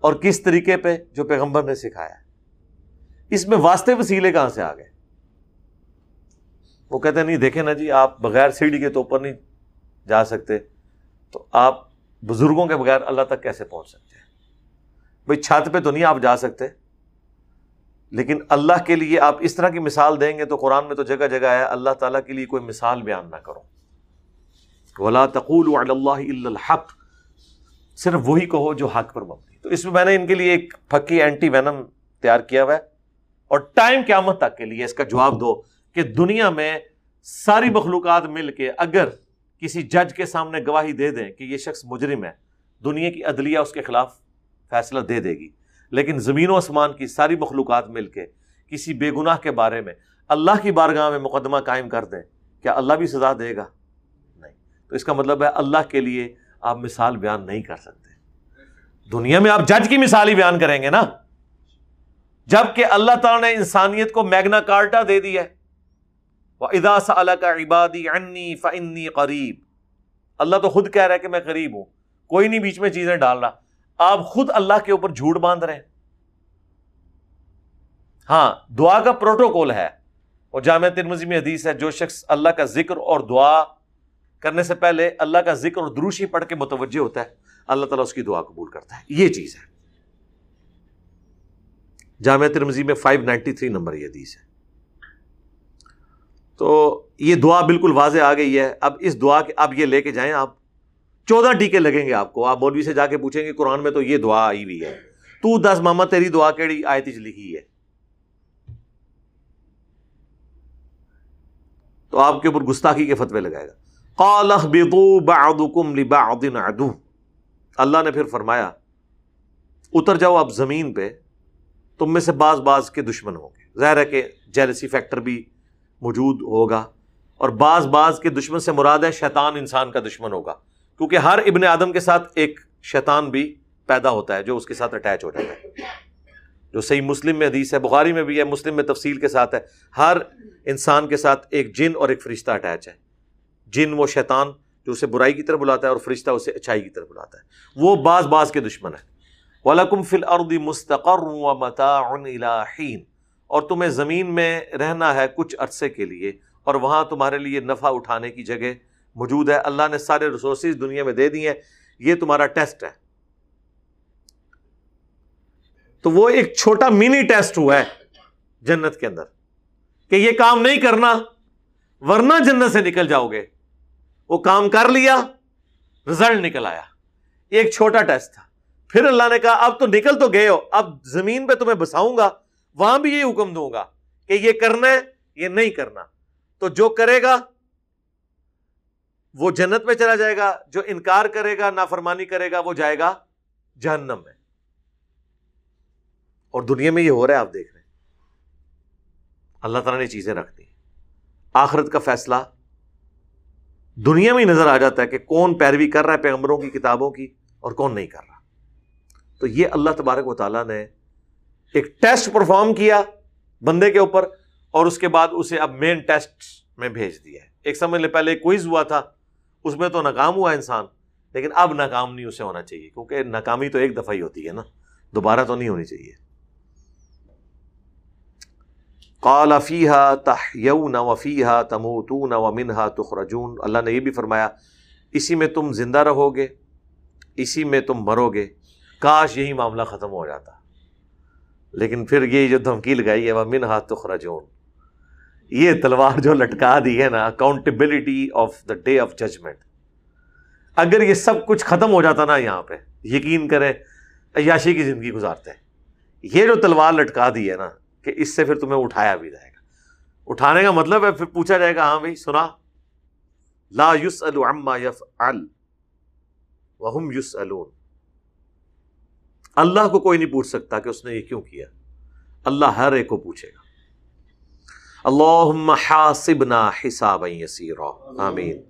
اور کس طریقے پہ؟ جو پیغمبر نے سکھایا۔ اس میں واسطے وسیلے کہاں سے آ گئے؟ وہ کہتے ہیں، نہیں دیکھیں نا جی آپ بغیر سیڑھی کے تو اوپر نہیں جا سکتے۔ تو آپ بزرگوں کے بغیر اللہ تک کیسے پہنچ سکتے ہیں؟ بھائی چھت پہ تو نہیں آپ جا سکتے، لیکن اللہ کے لیے آپ اس طرح کی مثال دیں گے تو قرآن میں تو جگہ جگہ ہے اللہ تعالیٰ کے لیے کوئی مثال بیان نہ کرو۔ ولا تقول اللہ الحق، صرف وہی کہو جو حق پر مبنی۔ تو اس میں میں نے ان کے لیے ایک پھکی اینٹی وینم تیار کیا ہوا ہے۔ اور ٹائم قیامت تک کے لیے اس کا جواب دو کہ دنیا میں ساری مخلوقات مل کے اگر کسی جج کے سامنے گواہی دے دیں کہ یہ شخص مجرم ہے، دنیا کی عدلیہ اس کے خلاف فیصلہ دے دے گی۔ لیکن زمین و آسمان کی ساری مخلوقات مل کے کسی بے گناہ کے بارے میں اللہ کی بارگاہ میں مقدمہ قائم کر دیں، کیا اللہ بھی سزا دے گا؟ نہیں۔ تو اس کا مطلب ہے اللہ کے لیے آپ مثال بیان نہیں کر سکتے۔ دنیا میں آپ جج کی مثال ہی بیان کریں گے نا۔ جبکہ اللہ تعالیٰ نے انسانیت کو میگنا کارٹا دے دیا ہے۔ ادا اللہ کا عبادی انی فنی قریب اللہ تو خود کہہ رہا ہے کہ میں قریب ہوں۔ کوئی نہیں بیچ میں چیزیں ڈال رہا۔ آپ خود اللہ کے اوپر جھوٹ باندھ رہے ہیں۔ ہاں دعا کا پروٹوکول ہے۔ اور جامع ترمزی میں حدیث ہے، جو شخص اللہ کا ذکر اور دعا کرنے سے پہلے اللہ کا ذکر اور دروشی پڑھ کے متوجہ ہوتا ہے۔ اللہ تعالیٰ اس کی دعا قبول کرتا ہے۔ یہ چیز ہے۔ جامع ترمزی میں فائیو نائنٹی تھری نمبر یہ حدیث ہے۔ تو یہ دعا بالکل واضح آ گئی ہے۔ اب اس دعا کے اب یہ لے کے جائیں آپ۔ چودہ ٹیکے لگیں گے آپ کو۔ آپ مولوی سے جا کے پوچھیں گے، قرآن میں تو یہ دعا آئی ہوئی ہے۔ تو دس ماما، تیری دعا کیڑی آیت لکھی ہے۔ تو آپ کے اوپر گستاخی کے فتوے لگائے گا۔ عدو۔ اللہ نے پھر فرمایا، اتر جاؤ آپ زمین پہ، تم میں سے بعض بعض کے دشمن ہوں گے۔ ظاہر ہے کہ جیلسی فیکٹر بھی موجود ہوگا اور بعض بعض کے دشمن سے مراد ہے شیطان انسان کا دشمن ہوگا، کیونکہ ہر ابن آدم کے ساتھ ایک شیطان بھی پیدا ہوتا ہے جو اس کے ساتھ اٹیچ ہو جاتا ہے۔ جو صحیح مسلم میں حدیث ہے، بخاری میں بھی ہے، مسلم میں تفصیل کے ساتھ ہے۔ ہر انسان کے ساتھ ایک جن اور ایک فرشتہ اٹیچ ہے۔ جن وہ شیطان جو اسے برائی کی طرف بلاتا ہے اور فرشتہ اسے اچھائی کی طرف بلاتا ہے۔ وہ بعض بعض کے دشمن ہے ولاکم فل اردی مستقر اور تمہیں زمین میں رہنا ہے کچھ عرصے کے لیے، اور وہاں تمہارے لیے نفع اٹھانے کی جگہ موجود ہے۔ اللہ نے سارے ریسورسز دنیا میں دے دی ہیں۔ یہ تمہارا ٹیسٹ ہے۔ تو وہ ایک چھوٹا منی ٹیسٹ ہوا ہے جنت کے اندر کہ یہ کام نہیں کرنا، ورنہ جنت سے نکل جاؤ گے۔ وہ کام کر لیا رزلٹ نکل آیا۔ ایک چھوٹا ٹیسٹ تھا۔ پھر اللہ نے کہا، اب تو نکل تو گئے ہو، اب زمین پہ تمہیں بساؤں گا۔ وہاں بھی یہ حکم دوں گا کہ یہ کرنا ہے، یہ نہیں کرنا۔ تو جو کرے گا، وہ جنت میں چلا جائے گا، جو انکار کرے گا، نافرمانی کرے گا، وہ جائے گا جہنم میں۔ اور دنیا میں یہ ہو رہا ہے، آپ دیکھ رہے ہیں۔ اللہ تعالیٰ نے چیزیں رکھ دی۔ آخرت کا فیصلہ دنیا میں ہی نظر آ جاتا ہے کہ کون پیروی کر رہا ہے پیغمبروں کی، کتابوں کی، اور کون نہیں کر رہا۔ تو یہ اللہ تبارک و تعالیٰ نے ایک ٹیسٹ پرفارم کیا بندے کے اوپر اور اس کے بعد اسے اب مین ٹیسٹ میں بھیج دیا ہے۔ ایک سمجھ لے پہلے کوئز ہوا تھا، اس میں تو ناکام ہوا انسان، لیکن اب ناکام نہیں اسے ہونا چاہیے، کیونکہ ناکامی تو ایک دفعہ ہی ہوتی ہے نا، دوبارہ تو نہیں ہونی چاہیے۔ قال فیحا تحیون وفیحا تموتون ومنہا تخرجون۔ اللہ نے یہ بھی فرمایا، اسی میں تم زندہ رہو گے، اسی میں تم مرو گے۔ کاش یہی معاملہ ختم ہو جاتا۔ لیکن پھر یہ جو دھمکی لگائی ہے وہ من ہاتھ تو خرجون یہ تلوار جو لٹکا دی ہے نا accountability of the day of judgement اگر یہ سب کچھ ختم ہو جاتا نا یہاں پہ، یقین کریں، عیاشی کی زندگی گزارتے ہیں۔ یہ جو تلوار لٹکا دی ہے نا، کہ اس سے پھر تمہیں اٹھایا بھی جائے گا۔ اٹھانے کا مطلب ہے، پھر پوچھا جائے گا ہاں بھائی، سنا۔ لا یوس الما یف الم یوس اللہ کو کوئی نہیں پوچھ سکتا کہ اس نے یہ کیوں کیا۔ اللہ ہر ایک کو پوچھے گا۔ اللہ حاسبنا حساب آمین۔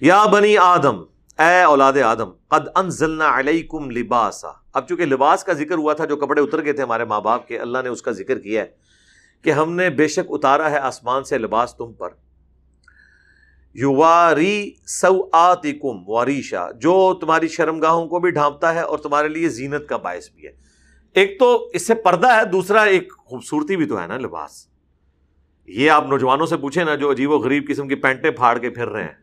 یا بنی آدم، اے اولاد آدم، قد انزلنا علیکم لباسا۔ اب چونکہ لباس کا ذکر ہوا تھا جو کپڑے اتر گئے تھے ہمارے ماں باپ کے، اللہ نے اس کا ذکر کیا ہے کہ ہم نے بے شک اتارا ہے آسمان سے لباس تم پر۔ یواری سو آتکم واریشا جو تمہاری شرمگاہوں کو بھی ڈھانپتا ہے اور تمہارے لیے زینت کا باعث بھی ہے۔ ایک تو اس سے پردہ ہے، دوسرا ایک خوبصورتی بھی تو ہے نا لباس۔ یہ آپ نوجوانوں سے پوچھیں نا جو عجیب و غریب قسم کی پینٹیں پھاڑ کے پھر رہے ہیں۔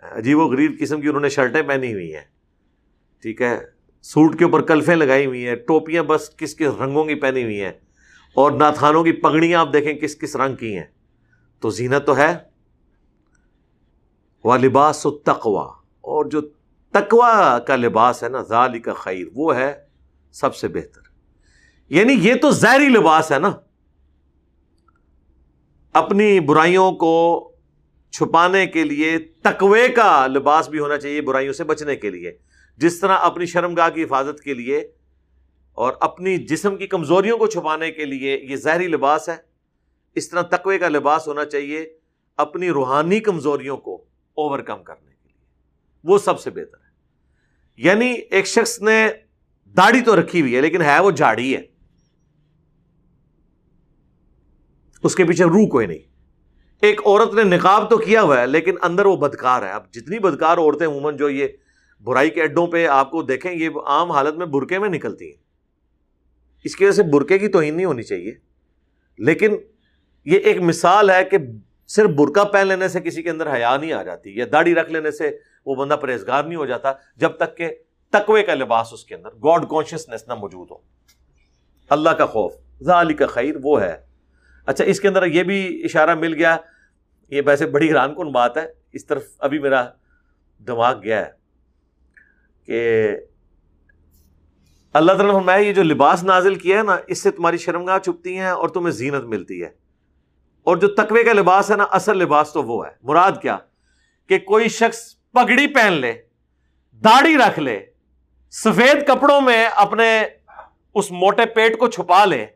عجیب و غریب قسم کی انہوں نے شرٹیں پہنی ہوئی ہیں۔ ٹھیک ہے، سوٹ کے اوپر کلفیں لگائی ہوئی ہیں، ٹوپیاں بس کس کس رنگوں کی پہنی ہوئی ہیں۔ اور ناتھانوں کی پگڑیاں آپ دیکھیں کس کس رنگ کی ہیں۔ تو زینت تو ہے وہ لباس و تقوا اور جو تقوا کا لباس ہے نا ظالی کا خیر، وہ ہے سب سے بہتر۔ یعنی یہ تو ظاہری لباس ہے نا۔ اپنی برائیوں کو چھپانے کے لیے تقوی کا لباس بھی ہونا چاہیے برائیوں سے بچنے کے لیے۔ جس طرح اپنی شرم گاہ کی حفاظت کے لیے اور اپنی جسم کی کمزوریوں کو چھپانے کے لیے یہ ظاہری لباس ہے۔ اس طرح تقوی کا لباس ہونا چاہیے اپنی روحانی کمزوریوں کو۔ اوور کم کرنے کے لیے۔ وہ سب سے بہتر ہے۔ یعنی ایک شخص نے داڑھی تو رکھی ہوئی ہے، لیکن ہے وہ جھاڑی ہے۔ اس کے پیچھے روح کوئی نہیں۔ ایک عورت نے نقاب تو کیا ہوا ہے، لیکن اندر وہ بدکار ہے۔ اب جتنی بدکار عورتیں عموماً جو یہ برائی کے اڈوں پہ آپ کو دیکھیں، یہ عام حالت میں برقے میں نکلتی ہیں۔ اس کی وجہ سے برقے کی توہین نہیں ہونی چاہیے۔ لیکن یہ ایک مثال ہے کہ صرف برقع پہن لینے سے کسی کے اندر حیا نہیں آ جاتی یا داڑھی رکھ لینے سے وہ بندہ پرہیزگار نہیں ہو جاتا جب تک کہ تقوی کا لباس اس کے اندر گاڈ کانشیسنیس نہ موجود ہو۔ اللہ کا خوف ذالی کا خیر، وہ ہے۔ اچھا اس کے اندر یہ بھی اشارہ مل گیا، یہ ویسے بڑی حیران کن بات ہے۔ اس طرف ابھی میرا دماغ گیا ہے کہ اللہ تعالیٰ نے میں یہ جو لباس نازل کیا ہے نا، اس سے تمہاری شرمگاہ چھپتی ہیں اور تمہیں زینت ملتی ہے۔ اور جو تقوی کا لباس ہے نا، اصل لباس تو وہ ہے۔ مراد کیا؟ کہ کوئی شخص پگڑی پہن لے، داڑھی رکھ لے، سفید کپڑوں میں اپنے اس موٹے پیٹ کو چھپا لے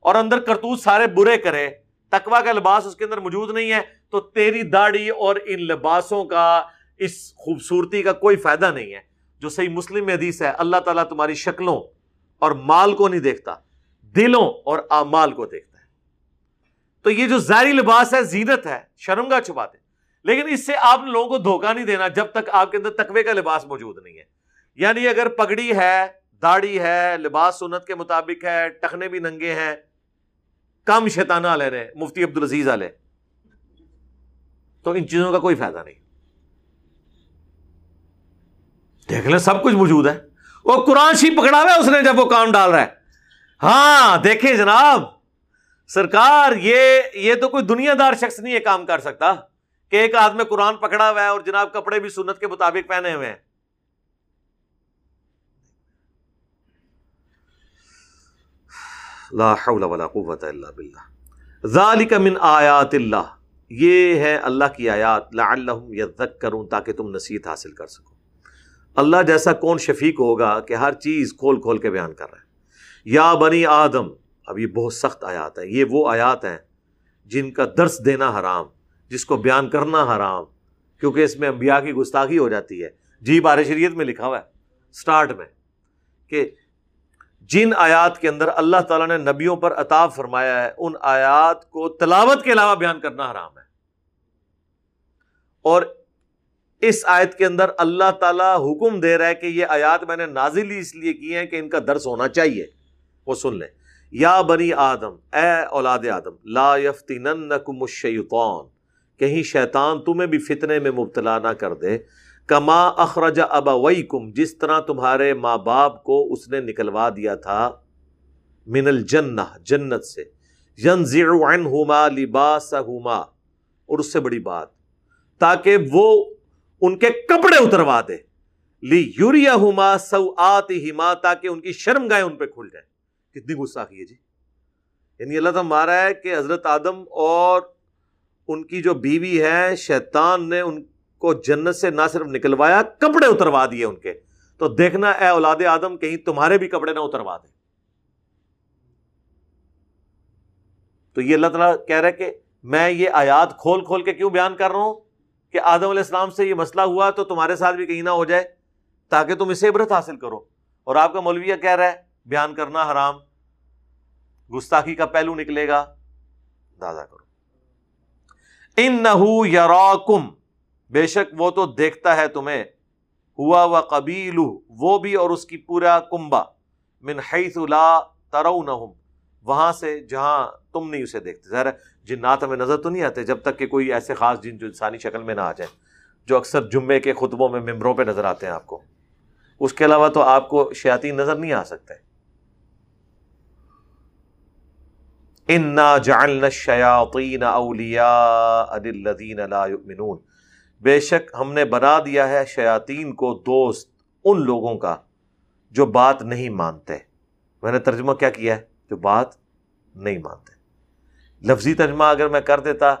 اور اندر کرتوت سارے برے کرے تکوا کا لباس اس کے اندر موجود نہیں ہے، تو تیری داڑھی اور ان لباسوں کا، اس خوبصورتی کا کوئی فائدہ نہیں ہے۔ جو صحیح مسلم حدیث ہے، اللہ تعالیٰ تمہاری شکلوں اور مال کو نہیں دیکھتا، دلوں اور اعمال کو دیکھتا۔ تو یہ جو ظاہری لباس ہے، زینت ہے شرمگاہ چھپاتے لیکن اس سے آپ لوگوں کو دھوکہ نہیں دینا جب تک آپ کے اندر تقوی کا لباس موجود نہیں ہے۔ یعنی اگر پگڑی ہے، داڑھی ہے، لباس سنت کے مطابق ہے، ٹخنے بھی ننگے ہیں، کم شیطانہ لے رہے مفتی عبد العزیز والے تو ان چیزوں کا کوئی فائدہ نہیں۔ دیکھ لیں، سب کچھ موجود ہے۔ وہ قرآن شی پکڑا ہوا ہے، اس نے جب وہ کام ڈال رہا ہے۔ ہاں دیکھیں جناب۔ سرکار، یہ یہ تو کوئی دنیا دار شخص نہیں یہ کام کر سکتا کہ ایک آدمی قرآن پکڑا ہوا ہے اور جناب کپڑے بھی سنت کے مطابق پہنے ہوئے ہیں۔ لا حول ولا قوت الا باللہ۔ ذالک من آیات اللہ۔ یہ ہے اللہ کی آیات۔ لعلہم یذکرون، تاکہ تم نصیحت حاصل کر سکو۔ اللہ جیسا کون شفیق ہوگا کہ ہر چیز کھول کھول کے بیان کر رہا ہے۔ یا بنی آدم اب یہ بہت سخت آیات ہیں۔ یہ وہ آیات ہیں جن کا درس دینا حرام، جس کو بیان کرنا حرام، کیونکہ اس میں انبیاء کی گستاخی ہو جاتی ہے۔ جی بار شریعت میں لکھا ہوا ہے، سٹارٹ میں، کہ جن آیات کے اندر اللہ تعالیٰ نے نبیوں پر عطاب فرمایا ہے، ان آیات کو تلاوت کے علاوہ بیان کرنا حرام ہے۔ اور اس آیت کے اندر اللہ تعالیٰ حکم دے رہا ہے کہ یہ آیات میں نے نازل ہی اس لیے کی ہیں کہ ان کا درس ہونا چاہیے۔ وہ سن لیں۔ یا بنی آدم، اے اولاد آدم، لا یفتیننکم الشیطان، کہیں شیطان تمہیں بھی فتنے میں مبتلا نہ کر دے، کما اخرج ابویکم، جس طرح تمہارے ماں باپ کو اس نے نکلوا دیا تھا من الجنہ، جنت سے، ینزع عنہما لباسہما، اور اس سے بڑی بات، تاکہ وہ ان کے کپڑے اتروا دے لی یوریا ہوما سو آتی تاکہ ان کی شرم گائے ان پہ کھل جائے کتنی غصہ کی ہے جی؟ یعنی اللہ تعالیٰ مارا ہے کہ حضرت آدم اور ان کی جو بیوی ہے شیطان نے ان کو جنت سے نہ صرف نکلوایا، کپڑے اتروا دیے ان کے۔ تو دیکھنا اے اولاد آدم، کہیں تمہارے بھی کپڑے نہ اتروا دے تو یہ اللہ تعالیٰ کہہ رہا ہے کہ میں یہ آیات کھول کھول کے کیوں بیان کر رہا ہوں؟ کہ آدم علیہ السلام سے یہ مسئلہ ہوا تو تمہارے ساتھ بھی کہیں نہ ہو جائے، تاکہ تم اسے عبرت حاصل کرو۔ اور آپ کا مولویہ کہہ رہا ہے بیان کرنا حرام۔ گستاخی کا پہلو نکلے گا۔ دادا کرو۔ ان نہ بے شک وہ تو دیکھتا ہے تمہیں۔ ہوا و قبیل وہ بھی اور اس کی پورا کمبا من حیث لا ترونہم۔ وہاں سے جہاں تم نہیں اسے دیکھتے۔ ظاہر جنات ہمیں نظر تو نہیں آتے جب تک کہ کوئی ایسے خاص جن جو انسانی شکل میں نہ آ جائیں، جو اکثر جمعے کے خطبوں میں ممبروں پہ نظر آتے ہیں آپ کو۔ اس کے علاوہ تو آپ کو شیاتی نظر نہیں آ سکتے۔ انا جعلنا الشیاطین اولیاء للذین لا یؤمنون بے شک ہم نے بنا دیا ہے شیاطین کو دوست ان لوگوں کا جو بات نہیں مانتے۔ میں نے ترجمہ کیا کیا ہے؟ جو بات نہیں مانتے۔ لفظی ترجمہ اگر میں کر دیتا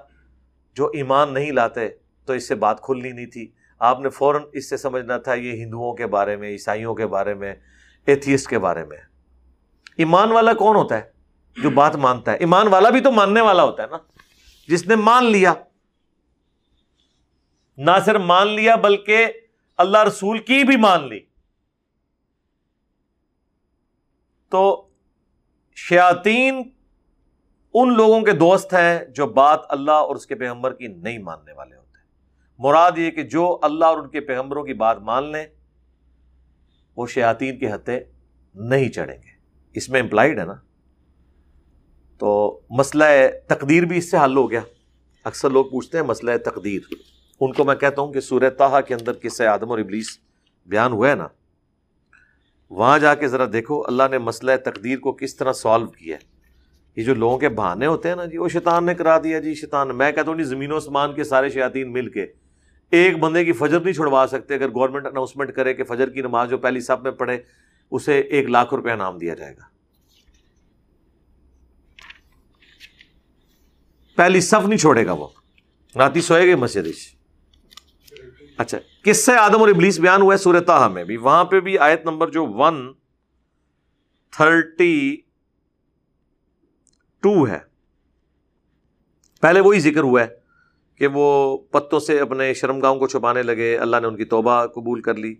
جو ایمان نہیں لاتے تو اس سے بات کھلنی نہیں تھی۔ آپ نے فوراً اس سے سمجھنا تھا یہ ہندوؤں کے بارے میں، عیسائیوں کے بارے میں، ایتھیسٹ کے بارے میں۔ ایمان والا کون ہوتا ہے؟ جو بات مانتا ہے۔ ایمان والا بھی تو ماننے والا ہوتا ہے نا۔ جس نے مان لیا، نہ صرف مان لیا بلکہ اللہ رسول کی بھی مان لی۔ تو شیاتین ان لوگوں کے دوست ہیں جو بات اللہ اور اس کے پیغمبر کی نہیں ماننے والے ہوتے۔ ہیں مراد یہ کہ جو اللہ اور ان کے پیغمبروں کی بات مان لیں، وہ شیاتین کے ہتھے نہیں چڑھیں گے۔ اس میں امپلائڈ ہے نا۔ تو مسئلہ تقدیر بھی اس سے حل ہو گیا۔ اکثر لوگ پوچھتے ہیں مسئلہ تقدیر۔ ان کو میں کہتا ہوں کہ سورہ تاہا کے اندر کس سے آدم اور ابلیس بیان ہوا ہے نا؟ وہاں جا کے ذرا دیکھو اللہ نے مسئلہ تقدیر کو کس طرح سالو کیا ہے۔ یہ جو لوگوں کے بہانے ہوتے ہیں نا جی وہ شیطان نے کرا دیا جی شیطان۔ میں کہتا ہوں جی زمین و اسمان کے سارے شیاطین مل کے ایک بندے کی فجر نہیں چھڑوا سکتے۔ اگر گورنمنٹ اناؤنسمنٹ کرے کہ فجر کی نماز جو پہلی سب میں پڑھے، اسے ایک لاکھ روپیہ انعام دیا جائے گا۔ پہلی صف نہیں چھوڑے گا وہ۔ راتی سوئے گا مسجد اچھا کس سے آدم اور ابلیس بیان ہوا ہے سورتہ میں بھی۔ وہاں پہ بھی آیت نمبر جو ون تھرٹی ٹو ہے۔ پہلے وہی ذکر ہوا ہے کہ وہ پتوں سے اپنے شرم گاؤں کو چھپانے لگے، اللہ نے ان کی توبہ قبول کر لی۔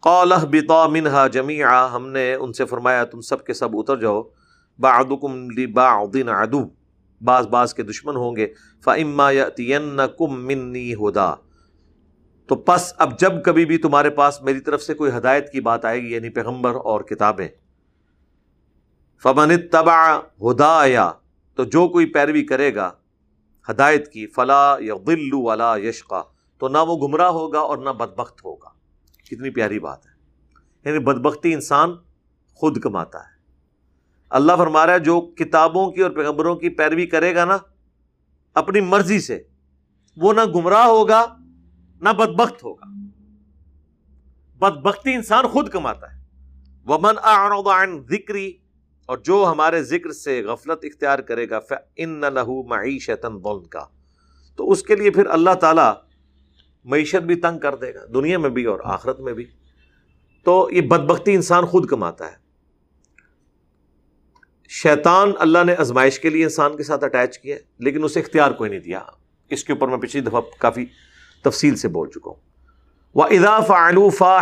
قالہ بتا منہا جمی ہم نے ان سے فرمایا تم سب کے سب اتر جاؤ۔ بعضکم لبعض عدو۔ بعض بعض کے دشمن ہوں گے۔ فعما یا کم منی ہدا تو پس اب جب کبھی بھی تمہارے پاس میری طرف سے کوئی ہدایت کی بات آئے گی یعنی پیغمبر اور کتابیں۔ فمن تبا ہدا یا تو جو کوئی پیروی کرے گا ہدایت کی فلاں یا غلو والا یشقا تو نہ وہ گمراہ ہوگا اور نہ بدبخت ہوگا۔ کتنی پیاری بات ہے۔ یعنی بدبختی انسان خود کماتا ہے۔ اللہ فرما رہا ہے جو کتابوں کی اور پیغمبروں کی پیروی کرے گا نا، اپنی مرضی سے، وہ نہ گمراہ ہوگا، نہ بدبخت ہوگا۔ بدبختی انسان خود کماتا ہے۔ وہ من ذکری اور جو ہمارے ذکر سے غفلت اختیار کرے گا ان لہو معیشت کا تو اس کے لیے پھر اللہ تعالی معیشت بھی تنگ کر دے گا، دنیا میں بھی اور آخرت میں بھی۔ تو یہ بدبختی انسان خود کماتا ہے۔ شیطان اللہ نے آزمائش کے لیے انسان کے ساتھ اٹیچ کیا لیکن اسے اختیار کوئی نہیں دیا۔ اس کے اوپر میں پچھلی دفعہ کافی تفصیل سے بول چکا ہوں۔ وہ اضاف فا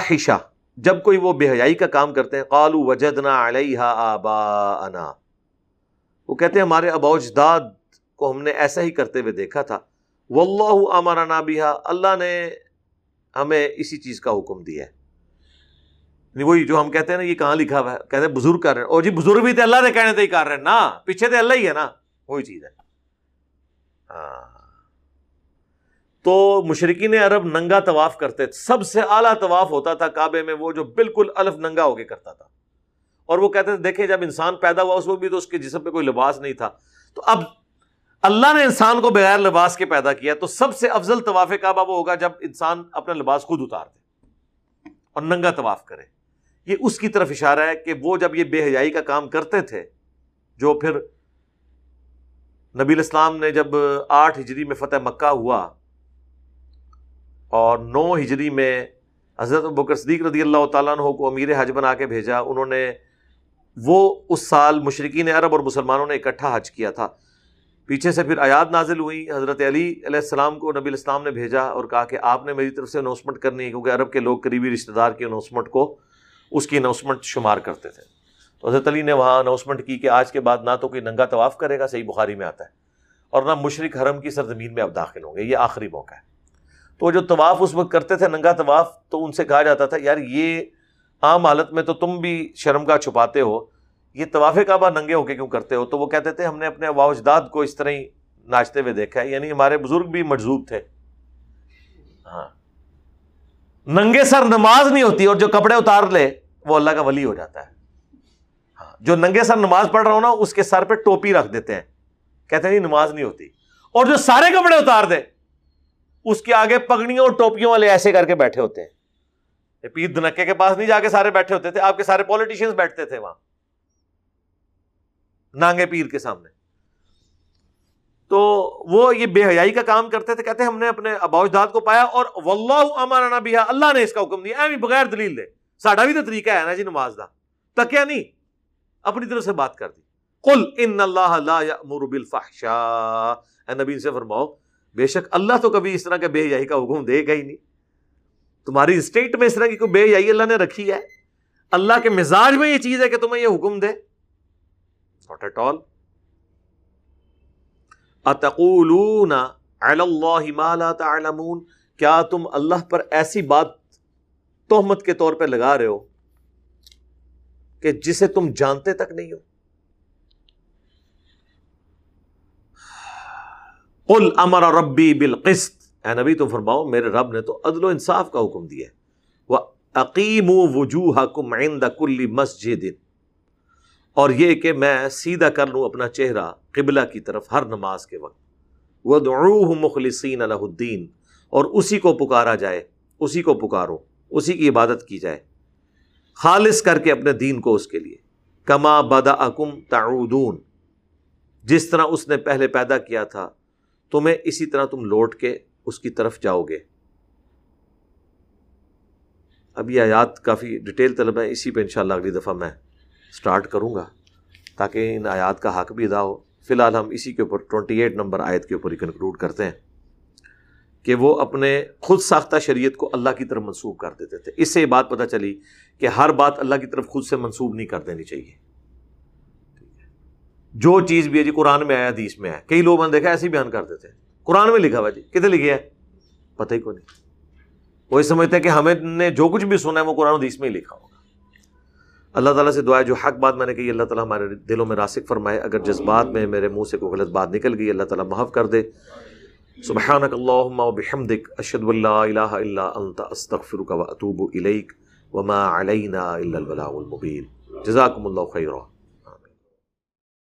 جب کوئی وہ بے حیائی کا کام کرتے ہیں قالو وجدنا علیہ آبا انا وہ کہتے ہیں، ہمارے ابا اجداد کو ہم نے ایسا ہی کرتے ہوئے دیکھا تھا۔ واللہ امرنا بها۔ اللہ نے ہمیں اسی چیز کا حکم دیا ہے۔ یعنی وہی جو ہم کہتے ہیں نا، یہ کہاں لکھا ہوا ہے؟ کہتے ہیں بزرگ کر رہے ہیں۔ اور جی بزرگ بھی تھے اللہ نے کہنے تھے ہی کر رہے ہیں نا۔ پیچھے تھے اللہ ہی ہے نا۔ وہی چیز ہے۔ ہاں۔ تو مشرقین عرب ننگا طواف کرتے تھے۔ سب سے اعلیٰ طواف ہوتا تھا کعبے میں، وہ جو بالکل الف ننگا ہو کے کرتا تھا۔ اور وہ کہتے تھے، دیکھیں جب انسان پیدا ہوا، اس وقت بھی تو اس کے جسم پہ کوئی لباس نہیں تھا۔ تو اب اللہ نے انسان کو بغیر لباس کے پیدا کیا، تو سب سے افضل طواف کعبہ وہ ہوگا جب انسان اپنا لباس خود اتار دے اور ننگا طواف کرے۔ یہ اس کی طرف اشارہ ہے کہ وہ جب یہ بے حیائی کا کام کرتے تھے، جو پھر نبی الاسلام نے جب آٹھ ہجری میں فتح مکہ ہوا اور نو ہجری میں حضرت بکر صدیق رضی اللہ تعالیٰ عنہ کو امیر حج بنا کے بھیجا، انہوں نے وہ اس سال مشرقین عرب اور مسلمانوں نے اکٹھا حج کیا تھا۔ پیچھے سے پھر آیات نازل ہوئی، حضرت علی علیہ السلام کو نبی الاسلام نے بھیجا اور کہا کہ آپ نے میری طرف سے اناؤنسمنٹ کرنی ہے، کیونکہ عرب کے لوگ قریبی رشتہ دار کی اناؤنسمنٹ کو اس کی اناؤنسمنٹ شمار کرتے تھے۔ تو حضرت علی نے وہاں اناؤنسمنٹ کی کہ آج کے بعد نہ تو کوئی ننگا طواف کرے گا، صحیح بخاری میں آتا ہے، اور نہ مشرق حرم کی سرزمین میں اب داخل ہوں گے۔ یہ آخری موقع ہے۔ تو جو طواف اس وقت کرتے تھے، ننگا طواف، تو ان سے کہا جاتا تھا، یار یہ عام حالت میں تو تم بھی شرم کا چھپاتے ہو، یہ طواف کعبہ ننگے ہو کے کیوں کرتے ہو؟ تو وہ کہتے تھے، ہم نے اپنے واجداد کو اس طرح ہی ناچتے ہوئے دیکھا ہے یعنی ہمارے بزرگ بھی مجزوب تھے۔ ہاں۔ ننگے سر نماز نہیں ہوتی اور جو کپڑے اتار لے وہ اللہ کا ولی ہو جاتا ہے۔ ہاں جو ننگے سر نماز پڑھ رہا ہو نا، اس کے سر پہ ٹوپی رکھ دیتے ہیں۔ کہتے ہیں جی، نماز نہیں ہوتی۔ اور جو سارے کپڑے اتار دے، اس کے آگے پگڑیوں اور ٹوپیوں والے ایسے کر کے بیٹھے ہوتے ہیں۔ پیر دنکے کے پاس نہیں جا کے سارے بیٹھے ہوتے تھے، آپ کے سارے پولیٹیشینز بیٹھتے تھے وہاں۔ نانگے پیر کے سامنے۔ تو وہ یہ بے حیائی کا کام کرتے تھے، کہتے ہیں ہم نے اپنے اباؤجداد کو پایا اور واللہ امرنا بها اللہ نے اس کا حکم دیا۔ بغیر دلیل دے۔ ساڈا بھی تو طریقہ ہے نا جی نماز دا تکیا نہیں اپنی طرف سے بات کر دی قل ان اللہ لا یامر بالفحشاء اے نبی سے فرماؤ بے شک اللہ تو کبھی اس طرح کے بے حیائی کا حکم دے گا ہی نہیں تمہاری اسٹیٹ میں اس طرح کی کوئی بے حیائی اللہ نے رکھی ہے اللہ کے مزاج میں یہ چیز ہے کہ تمہیں یہ حکم دے ناٹ ایٹ آل اتقولون علی اللہ ما لا تعلمون کیا تم اللہ پر ایسی بات تہمت کے طور پہ لگا رہے ہو کہ جسے تم جانتے تک نہیں ہو۔ قل امر ربی بالقسط۔ اے نبی، تم فرماؤ، میرے رب نے تو عدل و انصاف کا حکم دیا ہے۔ وہ عقیم و وجوہ کم عند کل مسجد۔ اور یہ کہ میں سیدھا کر لوں اپنا چہرہ قبلہ کی طرف ہر نماز کے وقت۔ وہ دعوہ مخلصین الدین اور اسی کو پکارا جائے، اسی کو پکارو۔ اسی کی عبادت کی جائے۔ خالص کر کے اپنے دین کو اس کے لیے۔ کما بدا اکم تعودون۔ جس طرح اس نے پہلے پیدا کیا تھا، تمہیں اسی طرح تم لوٹ کے اس کی طرف جاؤ گے۔ اب یہ آیات کافی ڈیٹیل طلب ہے اسی پہ انشاءاللہ اگلی دفعہ میں سٹارٹ کروں گا، تاکہ ان آیات کا حق بھی ادا ہو۔ فی الحال ہم اسی کے اوپر ٹوئنٹی ایٹ نمبر آیت کے اوپر ہی کنکلوڈ کرتے ہیں۔ کہ وہ اپنے خود ساختہ شریعت کو اللہ کی طرف منسوب کر دیتے تھے۔ اس سے یہ بات پتہ چلی کہ ہر بات اللہ کی طرف خود سے منسوب نہیں کر دینی چاہیے۔ جو چیز بھی ہے جی قرآن میں آیا، حدیث میں آیا۔ کئی لوگ نے دیکھا، ایسے ہی بیان کر دیتے ہیں۔ قرآن میں لکھا ہوا جی کتنے لکھے ہے پتہ ہی کو نہیں۔ وہی سمجھتے ہیں کہ ہمیں نے جو کچھ بھی سنا ہے وہ قرآن حدیث میں ہی لکھا ہوگا۔ اللہ تعالیٰ سے دعا ہے، جو حق بات میں نے کہی، اللہ تعالیٰ ہمارے دلوں میں راسک فرمائے۔ اگر جذبات میں، میرے منہ سے کوئی غلط بات نکل گئی، اللہ تعالیٰ معاف کر دے۔ سبحانک اللہم و بحمدک، اشہد واللہ الہ الا انت، استغفرک و اتوب الیک، وما علینا الا البلاغ المبین. جزاکم اللہ خیرہ